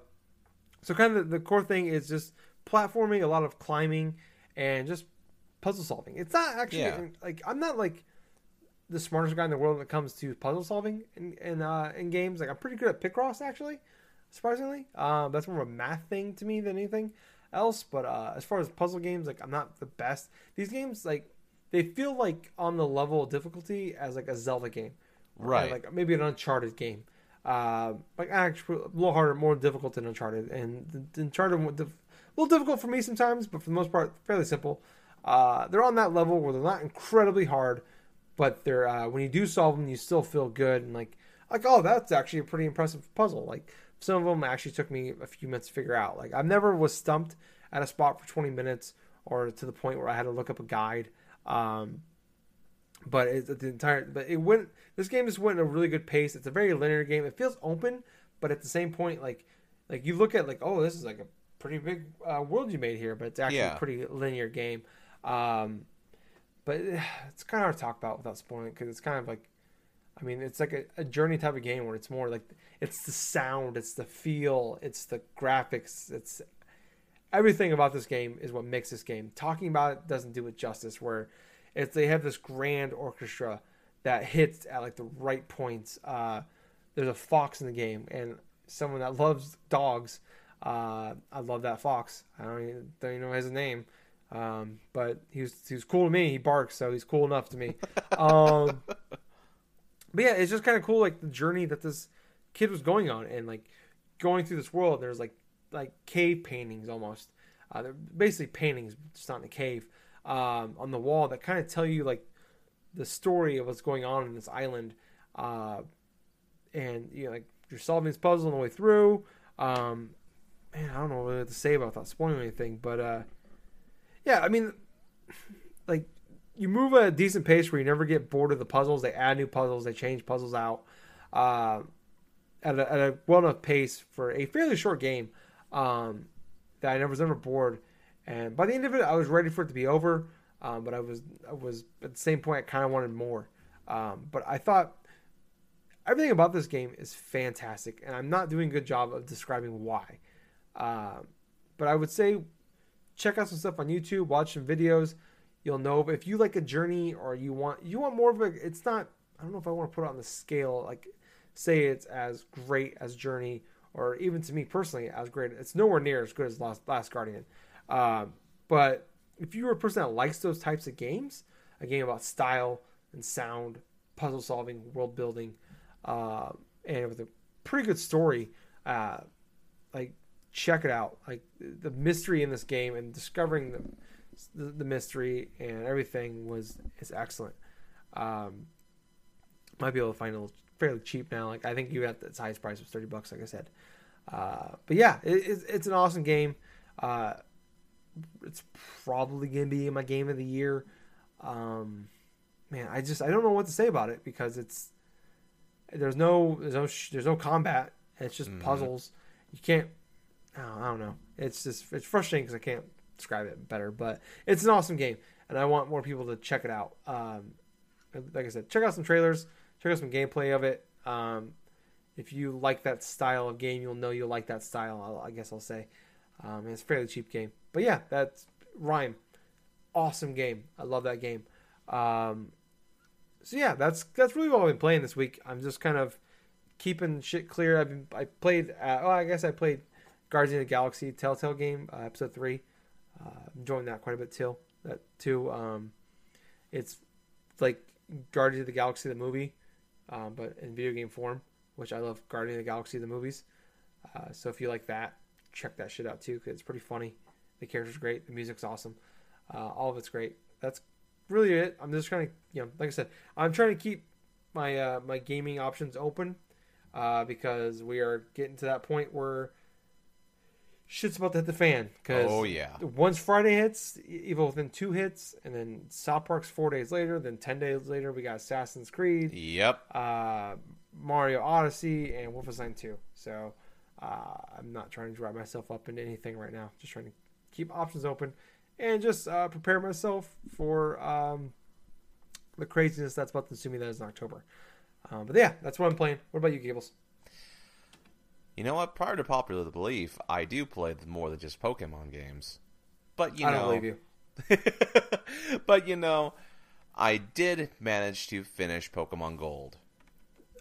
so kind of the, the core thing is just platforming, a lot of climbing, and just puzzle solving. It's not actually Yeah. like I'm not like the smartest guy in the world when it comes to puzzle solving in in, uh, in games. Like I'm pretty good at Picross actually, surprisingly. Um, that's more of a math thing to me than anything else. But uh, as far as puzzle games, like I'm not the best. These games like they feel like on the level of difficulty as like a Zelda game, Right. Like maybe an Uncharted game. Uh, like actually a little harder, more difficult than Uncharted, and the, the Uncharted a little difficult for me sometimes, but for the most part, fairly simple. Uh, they're on that level where they're not incredibly hard, but they're uh, when you do solve them, you still feel good and like like oh, that's actually a pretty impressive puzzle. Like some of them actually took me a few minutes to figure out. Like I've never was stumped at a spot for 20 minutes or to the point where I had to look up a guide. Um, but it's the entire but it went this game just went at a really good pace. It's a very linear game. It feels open but at the same point like like you look at like oh this is like a pretty big uh, world you made here but it's actually Yeah. a pretty linear game. Um but it's kind of hard to talk about without spoiling because it's kind of like i mean it's like a, a journey type of game where it's more like it's the sound it's the feel it's the graphics it's everything about this game is what makes this game talking about it doesn't do it justice where it's they have this grand orchestra that hits at like the right points. Uh, there's a fox in the game, and someone that loves dogs. Uh, I love that fox. I don't even, don't even know his name. Um, but he was he was cool to me. He barks, so he's cool enough to me. Um, but yeah, it's just kind of cool, like the journey that this kid was going on, and like going through this world. There's like like cave paintings almost. Uh, they're basically paintings, just not in a cave, um, on the wall that kind of tell you like the story of what's going on in this island. Uh, and you know, like you're solving these puzzles on the way through. Um, man, I don't know what to say about that spoiling anything, but uh, yeah, I mean, like you move at a decent pace where you never get bored of the puzzles. They add new puzzles, they change puzzles out uh, at, a, at a well enough pace for a fairly short game um, that I never was ever bored. And by the end of it, I was ready for it to be over, um, but I was I was at the same point I kind of wanted more. Um, but I thought everything about this game is fantastic, and I'm not doing a good job of describing why. Uh, but I would say check out some stuff on YouTube, watch some videos. You'll know if you like a journey or you want you want more of a. It's not. I don't know if I want to put it on the scale like say it's as great as Journey or even to me personally as great. It's nowhere near as good as Last, Last Guardian. Um, but if you're a person that likes those types of games, a game about style and sound, puzzle solving, world building, uh, and with a pretty good story, uh, like check it out. Like the mystery in this game and discovering the the, the mystery and everything was is excellent. Um, might be able to find a little fairly cheap now. Like I think you got its highest price was thirty bucks, like I said. Uh, but yeah, it, it's, it's an awesome game. Uh, it's probably gonna be my game of the year. Um, man, I just I don't know what to say about it because it's there's no there's no there's no combat. It's just mm-hmm. puzzles. You can't. I don't, I don't know. It's just it's frustrating because I can't describe it better. But it's an awesome game, and I want more people to check it out. Um, like I said, check out some trailers, check some gameplay of it. Um, if you like that style of game, you'll know you'll like that style. i guess I'll say um, it's a fairly cheap game, but yeah, that's Rime. Awesome game. I love that game. Um, so yeah, that's that's really what I've been playing this week. I'm just kind of keeping shit clear. I've been I played. Uh, oh, I guess I played Guardians of the Galaxy Telltale game uh, episode three. Uh, enjoying that quite a bit too. That too. Um, it's like Guardians of the Galaxy the movie, um, but in video game form, which I love. Guardians of the Galaxy the movies. Uh, so if you like that, check that shit out too because it's pretty funny. The character's great. The music's awesome. Uh, all of it's great. That's really it. I'm just trying to, you know, like I said, I'm trying to keep my uh, my gaming options open uh, because we are getting to that point where shit's about to hit the fan. Cause oh yeah. Once Friday hits, Evil Within two hits, and then South Park's four days later. Then ten days later, we got Assassin's Creed. Yep. Uh, Mario Odyssey and Wolfenstein two. So uh, I'm not trying to drive myself up into anything right now. Just trying to keep options open and just uh, prepare myself for um, the craziness that's about to ensue me that is in October. Um, but yeah, that's what I'm playing. What about you, Gables? You know what? Prior to popular belief, I do play more than just Pokemon games. But you I know, you. but you know, I did manage to finish Pokemon Gold.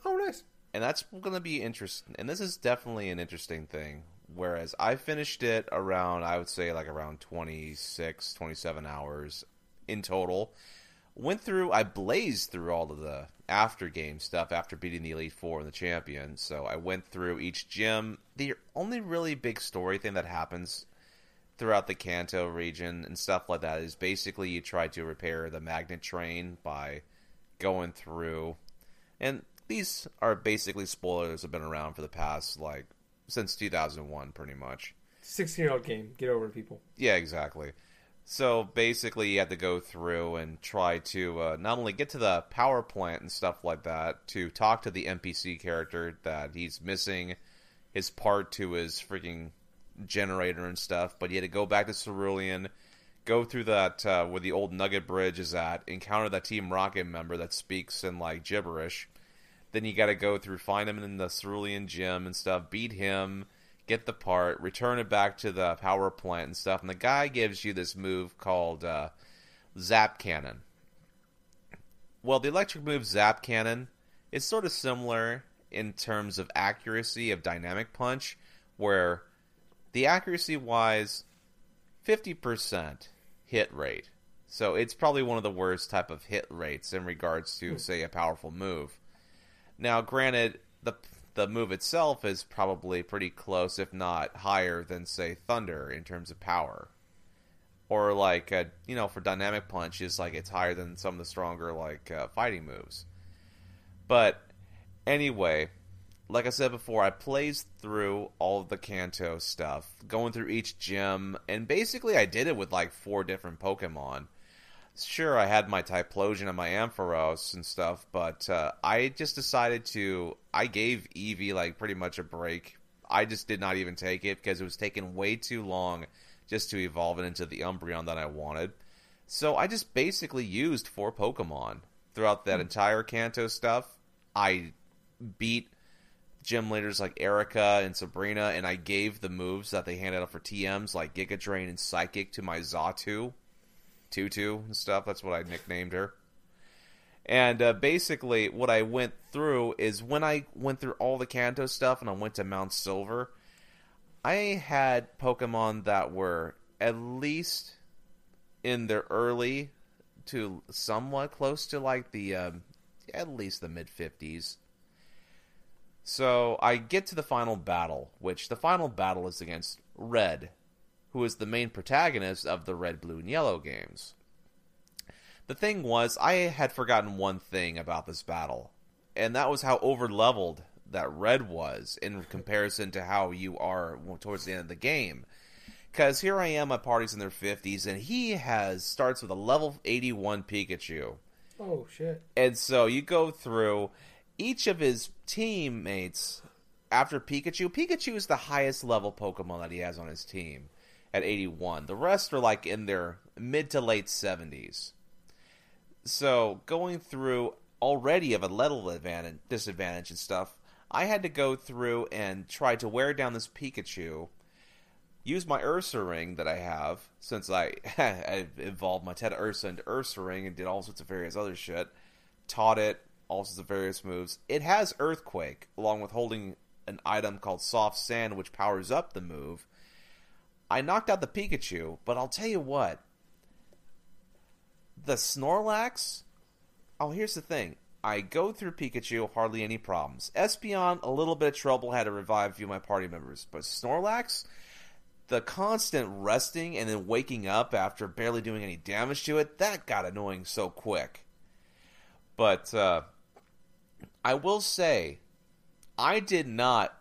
Oh, nice and that's going to be interesting. And this is definitely an interesting thing. Whereas I finished it around, I would say, like around 26, 27 hours in total. Went through, I blazed through all of the after game stuff after beating the Elite Four and the champion. So I went through each gym. The only really big story thing that happens throughout the Kanto region and stuff like that is basically you try to repair the magnet train by going through. And these are basically spoilers have been around for the past like since 2001 pretty much 16 year old game get over it people yeah exactly so basically you have to go through and try to uh, not only get to the power plant and stuff like that to talk to the npc character that he's missing his part to his freaking generator and stuff but you had to go back to cerulean go through that uh, where the old nugget bridge is at encounter that team rocket member that speaks in like gibberish. Then you got to go through, find him in the Cerulean gym and stuff, beat him, get the part, return it back to the power plant and stuff. And the guy gives you this move called uh, Zap Cannon. Well, the electric move Zap Cannon is sort of similar in terms of accuracy of dynamic punch, where the accuracy wise, 50%, hit rate. So it's probably one of the worst type of hit rates in regards to, say, a powerful move. Now, granted, the the move itself is probably pretty close, if not higher than, say, Thunder in terms of power. Or like, uh, you know, for dynamic punches, like it's higher than some of the stronger like uh, fighting moves. But anyway, like I said before, I plays through all of the Kanto stuff, going through each gym, and basically I did it with like four different Pokemon. Sure, I had my Typhlosion and my Ampharos and stuff, but uh, I just decided to. I gave Eevee like pretty much a break. I just did not even take it because it was taking way too long just to evolve it into the Umbreon that I wanted. So I just basically used four Pokemon throughout that entire Kanto stuff. I beat gym leaders like Erika and Sabrina, and I gave the moves that they handed out for TMs like Giga Drain and Psychic to my Xatu, Tutu and stuff. That's what I nicknamed her. And uh, basically, what I went through is when I went through all the Kanto stuff and I went to Mount Silver, I had Pokemon that were at least in their early to somewhat close to like the um, at least the mid 50s. So I get to the final battle, which the final battle is against Red, who is the main protagonist of the Red, Blue, and Yellow games. The thing was, I had forgotten one thing about this battle, and that was how over leveled that Red was in comparison to how you are towards the end of the game. Because here I am, my party's in their 50s, and he has starts with a level 81 Pikachu. Oh shit. And so you go through each of his teammates after Pikachu. Pikachu is the highest level Pokemon that he has on his team at 81. The rest are like in their mid to late 70s. So going through already of a level advantage, disadvantage and stuff, I had to go through and try to wear down this Pikachu. Use my Ursaring that I have since I, I evolved my Teddiursa into Ursaring and did all sorts of various other shit. Taught it all sorts of various moves. It has Earthquake along with holding an item called Soft Sand, which powers up the move. I knocked out the Pikachu, but I'll tell you what. The Snorlax. Oh, here's the thing. I go through Pikachu, hardly any problems. Espeon, a little bit of trouble, had to revive a few of my party members. But Snorlax, the constant resting and then waking up after barely doing any damage to it, that got annoying so quick. But uh, I will say, I did not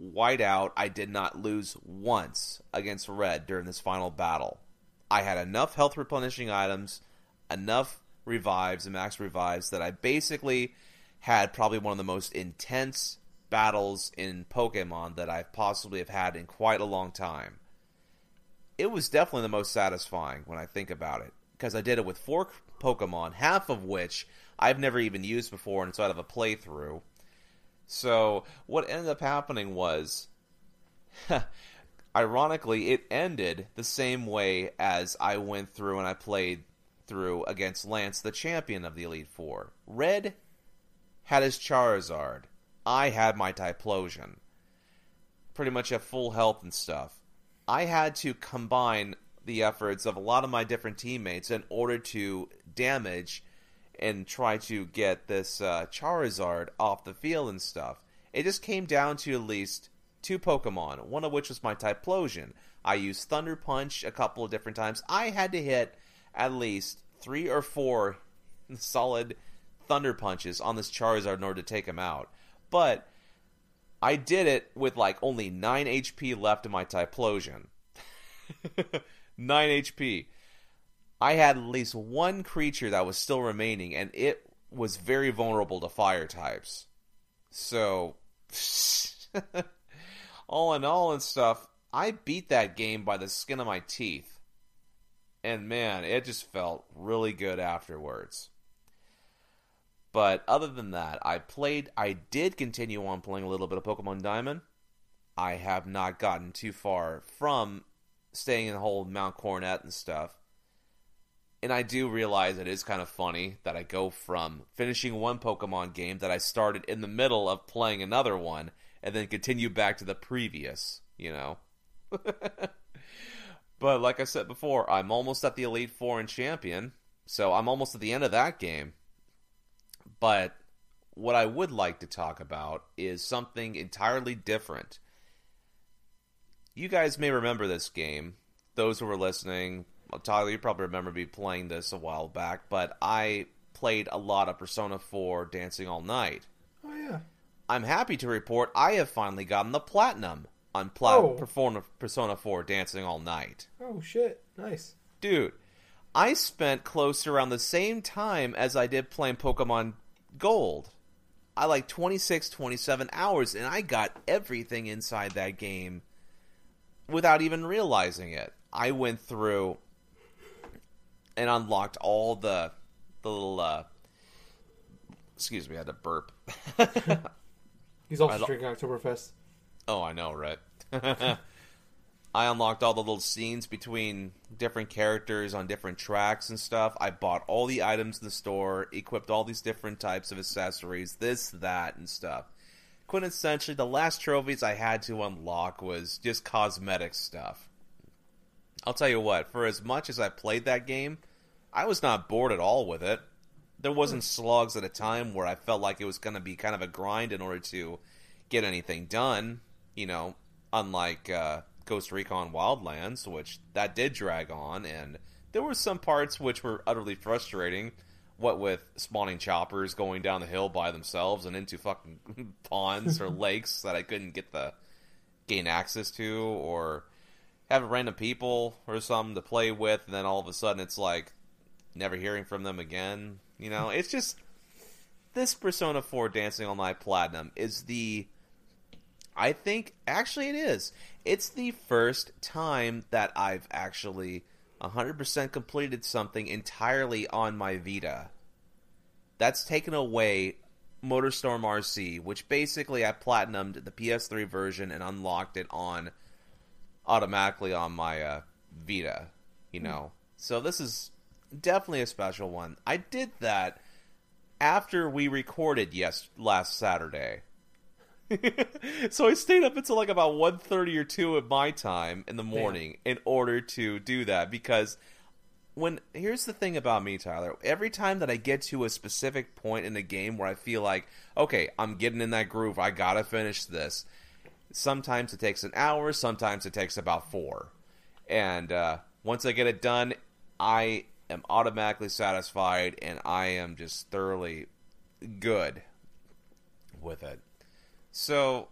white out. I did not lose once against Red during this final battle. I had enough health replenishing items, enough revives and max revives that I basically had probably one of the most intense battles in Pokemon that I possibly have had in quite a long time. It was definitely the most satisfying when I think about it because I did it with four Pokemon, half of which I've never even used before inside of a playthrough. So what ended up happening was, ironically, it ended the same way as I went through and I played through against Lance, the champion of the Elite Four. Red had his Charizard. I had my Typhlosion. Pretty much at full health and stuff. I had to combine the efforts of a lot of my different teammates in order to damage and try to get this uh, Charizard off the field and stuff. It just came down to at least two Pokemon, one of which was my Typhlosion. I used Thunder Punch a couple of different times. I had to hit at least three or four solid Thunder Punches on this Charizard in order to take him out. But I did it with like only 9 HP left in my Typhlosion. 9 HP. I had at least one creature that was still remaining, and it was very vulnerable to fire types. So, all in all and stuff, I beat that game by the skin of my teeth. And man, it just felt really good afterwards. But other than that, I played, I did continue on playing a little bit of Pokemon Diamond. I have not gotten too far from staying in the whole Mount Coronet and stuff. And I do realize it is kind of funny that I go from finishing one Pokemon game that I started in the middle of playing another one and then continue back to the previous, you know. But like I said before, I'm almost at the Elite Four and Champion, so I'm almost at the end of that game. But what I would like to talk about is something entirely different. You guys may remember this game. Those who were listening, well, Tyler, you probably remember me playing this a while back, but I played a lot of Persona 4 Dancing All Night. Oh yeah. I'm happy to report I have finally gotten the platinum on Pla- Oh. Persona, Persona 4 Dancing All Night. Oh shit. Nice. Dude, I spent close to around the same time as I did playing Pokemon Gold. I like 26, 27 hours, and I got everything inside that game without even realizing it. I went through and unlocked all the the little uh excuse me, I had to burp. He's also drinking Oktoberfest. Oh, I know, right? I unlocked all the little scenes between different characters on different tracks and stuff. I bought all the items in the store, equipped all these different types of accessories, this, that, and stuff. Quintessentially, the last trophies I had to unlock was just cosmetic stuff. I'll tell you what, for as much as I played that game, I was not bored at all with it. There wasn't slugs at a time where I felt like it was going to be kind of a grind in order to get anything done. You know, unlike uh, Ghost Recon Wildlands, which that did drag on, and there were some parts which were utterly frustrating. What with spawning choppers going down the hill by themselves and into fucking ponds or lakes that I couldn't get the gain access to, or having random people or something to play with, and then all of a sudden it's like never hearing from them again. You know, hmm. it's just this Persona 4 Dancing All Night Platinum is the I think actually it is. It's the first time that I've actually 100% completed something entirely on my Vita. That's taken away Motorstorm RC, which basically I platinumed the PS3 version and unlocked it on automatically on my uh, Vita, you know. So this is definitely a special one. I did that after we recorded yes last Saturday. so I stayed up until like about 1.30 or 2 at my time in the morning in order to do that because when here's the thing about me Tyler every time that I get to a specific point in the game where I feel like okay I'm getting in that groove I got to finish this sometimes it takes an hour sometimes it takes about 4 and uh, once I get it done I am automatically satisfied and I am just thoroughly good with it so,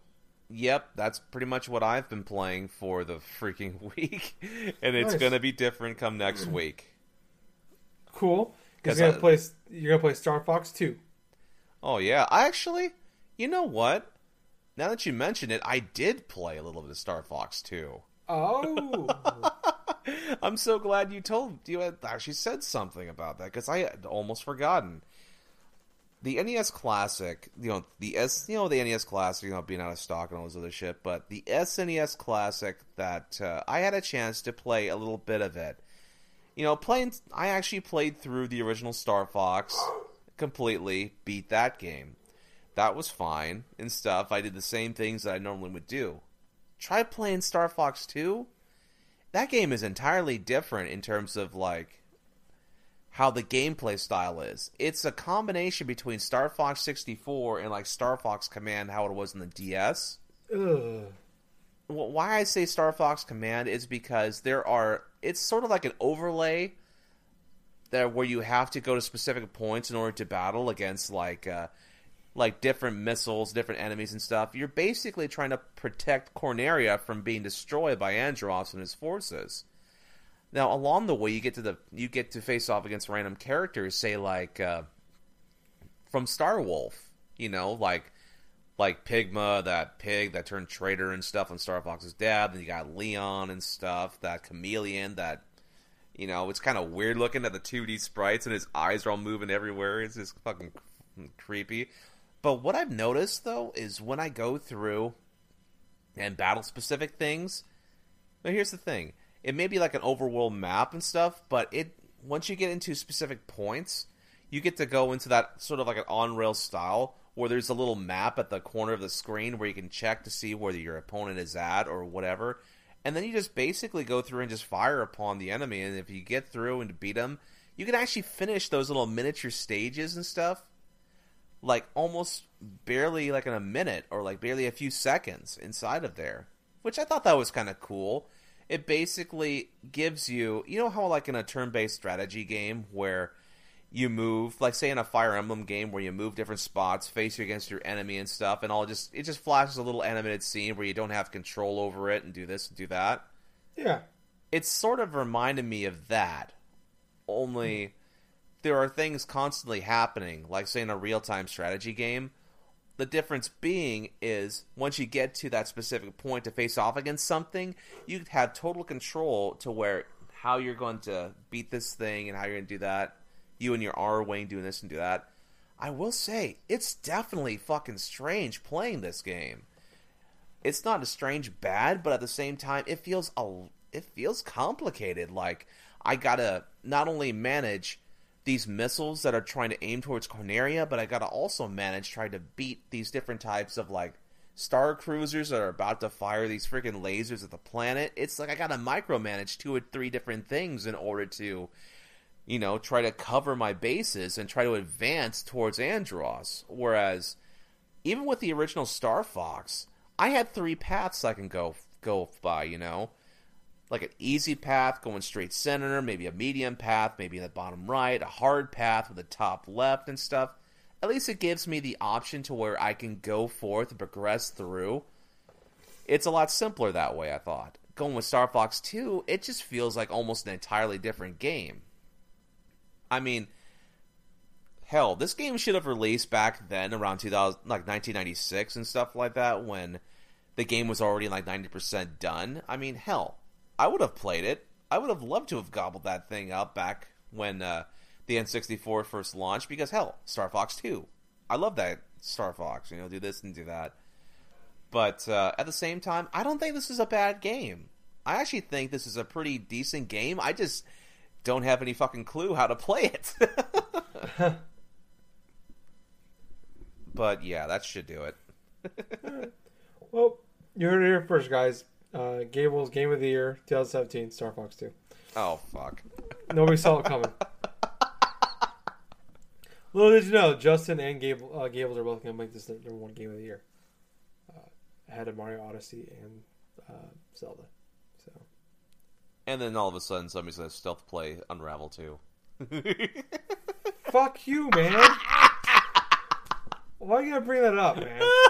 yep, that's pretty much what I've been playing for the freaking week, and it's Nice. gonna be different come next week. Cool. Because you're gonna play. You're gonna play Star Fox Two. Oh yeah, I actually, you know what? Now that you mention it, I did play a little bit of Star Fox 2. Oh. I'm so glad you told you had actually said something about that because I had almost forgotten. The NES Classic, you know, the S, you know, the NES Classic, you know, being out of stock and all this other shit, but the SNES Classic that uh, I had a chance to play a little bit of it. You know, playing, I actually played through the original Star Fox completely, beat that game. That was fine and stuff. I did the same things that I normally would do. Try playing Star Fox 2 that game is entirely different in terms of like how the gameplay style is. It's a combination between Star Fox 64 and like Star Fox Command how it was in the DS. Ugh. Well, why I say Star Fox Command is because there are it's sort of like an overlay there where you have to go to specific points in order to battle against like uh like different missiles, different enemies and stuff. You're basically trying to protect Corneria from being destroyed by Andross and his forces. Now, along the way, you get to the you get to face off against random characters, say like uh, from Star Wolf, you know, like like Pigma, that pig that turned traitor and stuff on Star Fox's dad. Then you got Leon and stuff, that chameleon that you know, it's kind of weird looking at the 2D sprites and his eyes are all moving everywhere. It's just fucking creepy. But what I've noticed though is when I go through and battle specific things, but here's the thing. It may be like an overworld map and stuff, but it once you get into specific points, you get to go into that sort of like an on rail style where there's a little map at the corner of the screen where you can check to see where your opponent is at or whatever. and then you just basically go through and just fire upon the enemy. And if you get through and beat them, you can actually finish those little miniature stages and stuff, like almost barely like in a minute or like barely a few seconds inside of there, which I thought that was kind of cool. It basically gives you, you know how like in a turn-based strategy game where you move, like say in a Fire Emblem game where you move different spots, face you against your enemy and stuff, and all just it just flashes a little animated scene where you don't have control over it and do this and do that. Yeah. It's sort of reminded me of that. Only there are things constantly happening, like say in a real time strategy game. The difference being is once you get to that specific point to face off against something, you have total control to where how you're going to beat this thing and how you're going to do that you and your Arwing doing this and do that. I will say, it's definitely fucking strange playing this game. It's not a strange bad, but at the same time, it feels a it feels complicated. Like I gotta not only manage these missiles that are trying to aim towards Corneria, but I gotta also manage trying to beat these different types of like star cruisers that are about to fire these freaking lasers at the planet. It's like I gotta micromanage two or three different things in order to you know, try to cover my bases and try to advance towards Andross. Whereas, even with the original Star Fox, I had three paths I can go go by. You know, like an easy path going straight center, maybe a medium path, maybe the bottom right, a hard path with a top left and stuff. At least it gives me the option to where I can go forth and progress through. It's a lot simpler that way, I thought. Going with Star Fox 2, it just feels like almost an entirely different game. I mean, hell, this game should have released back then around 2000, like 1996 and stuff like that when the game was already like 90% done. I mean, hell, I would have played it. I would have loved to have gobbled that thing up back when uh, the N64 first launched because hell, Star Fox 2. I love that Star Fox, you know, do this and do that. But uh, at the same time, I don't think this is a bad game. I actually think this is a pretty decent game. I just don't have any fucking clue how to play it. but yeah, that should do it. well, you heard it here first, guys. Uh, Gable's Game of the Year 2017, Star Fox 2. Oh, fuck. Nobody saw it coming. Little did you know, Justin and Gable, uh, Gables are both going to make this number one game of the year. Uh, ahead of Mario Odyssey and uh, Zelda. And then all of a sudden, somebody's gonna stealth play Unravel too. Fuck you, man. Why are you gonna bring that up, man?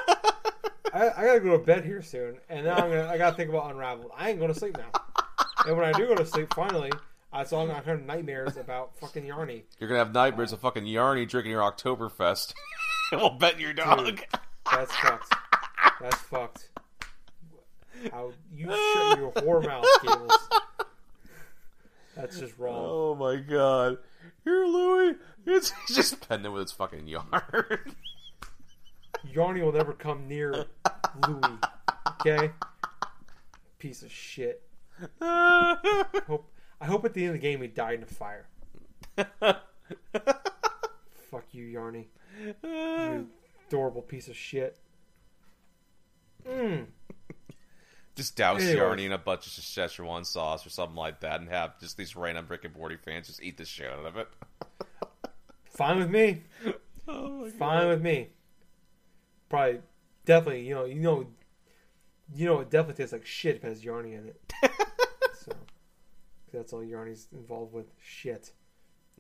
I, I, gotta go to bed here soon, and now I'm gonna I gotta think about Unravel. I ain't to sleep now. And when I do go to sleep, finally, I saw I'm gonna have nightmares about fucking Yarny. You're gonna have nightmares of fucking Yarny drinking your Oktoberfest. we'll bet your dog. Dude, that's fucked. That's fucked. How you shut your whore mouth, Gables. That's just wrong. Oh my god. Here, Louie. It's just pending with its fucking yarn. Yarny will never come near Louie. Okay? Piece of shit. hope, I hope at the end of the game he died in a fire. Fuck you, Yarny. You adorable piece of shit. Mmm just douse anyway. Yarny in a bunch of Szechuan sauce or something like that, and have just these random Rick and Morty fans just eat the shit out of it. Fine with me. Oh Fine God. with me. Probably, definitely, you know, you know, you know, it definitely tastes like shit if it has Yarny in it. so that's all Yarny's involved with. Shit,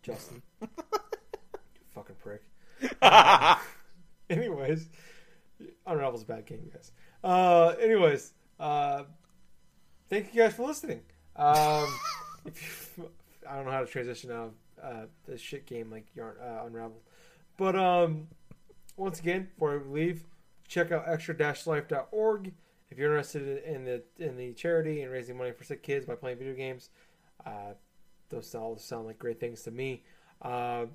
Justin, fucking prick. Uh, anyways, Unravel's a bad game, guys. Uh, anyways, uh, thank you guys for listening. Um, you, I don't know how to transition out of uh, this shit game like Yarn uh, Unraveled, but um, once again, before we leave, check out extra-life.org if you're interested in the in the charity and raising money for sick kids by playing video games. Uh, those all sound like great things to me. Uh,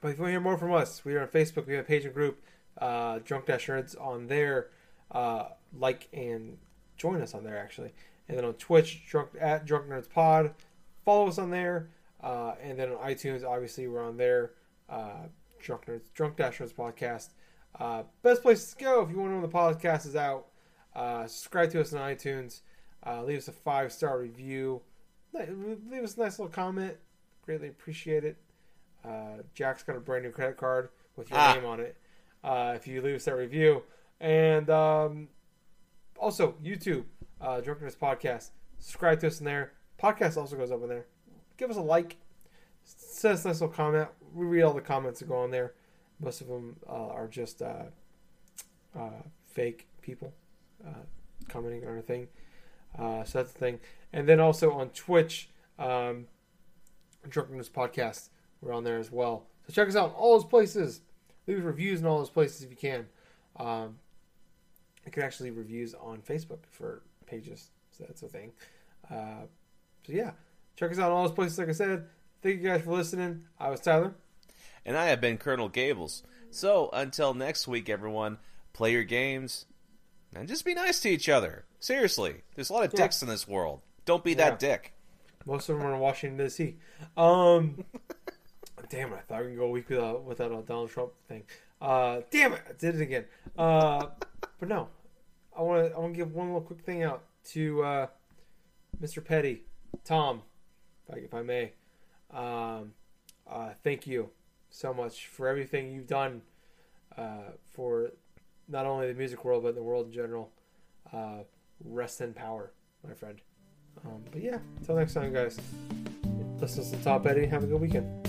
but if you want to hear more from us, we are on Facebook. We have a page and group, uh, Drunk Dash Nerds, on there uh, like and join us on there actually. And then on Twitch, drunk at Drunk Nerds Pod, follow us on there. Uh, and then on iTunes, obviously we're on there. Uh, Drunk Nerds, Drunk Dash Nerds Podcast. Uh, best place to go if you want to know when the podcast is out. Uh, subscribe to us on iTunes. Uh, leave us a five star review. Leave us a nice little comment. Greatly appreciate it. Uh, Jack's got a brand new credit card with your Ah. name on it. Uh, if you leave us that review, and um, also YouTube, uh, Drunk Nerds Podcast. Subscribe to us in there. Podcast also goes up in there. Give us a like. Send us a nice little comment. We read all the comments that go on there. Most of them uh, are just uh, uh, fake people uh, commenting on our thing. Uh, so that's the thing. And then also on Twitch, um, Drunk Nerds Podcast. We're on there as well. So check us out in all those places. Leave reviews in all those places if you can. Um, you can actually leave reviews on Facebook for pages. So that's a thing. Uh, so yeah, check us out in all those places. Like I said, thank you guys for listening. I was Tyler. And I have been Colonel Gables. So until next week, everyone, play your games and just be nice to each other. Seriously, there's a lot of Yeah. dicks in this world. Don't be Yeah. that dick. Most of them are in Washington D.C. Um, damn it! I thought we could go a week without without a Donald Trump thing. Uh, damn it! I did it again. Uh, but no, I want to I want to give one little quick thing out to uh, Mr. Petty, Tom, if I, if I may. Um, uh, thank you so much for everything you've done uh, for not only the music world but the world in general. Uh, rest in power, my friend. Um, but yeah, until next time, guys. Listen to Tom Petty. Have a good weekend.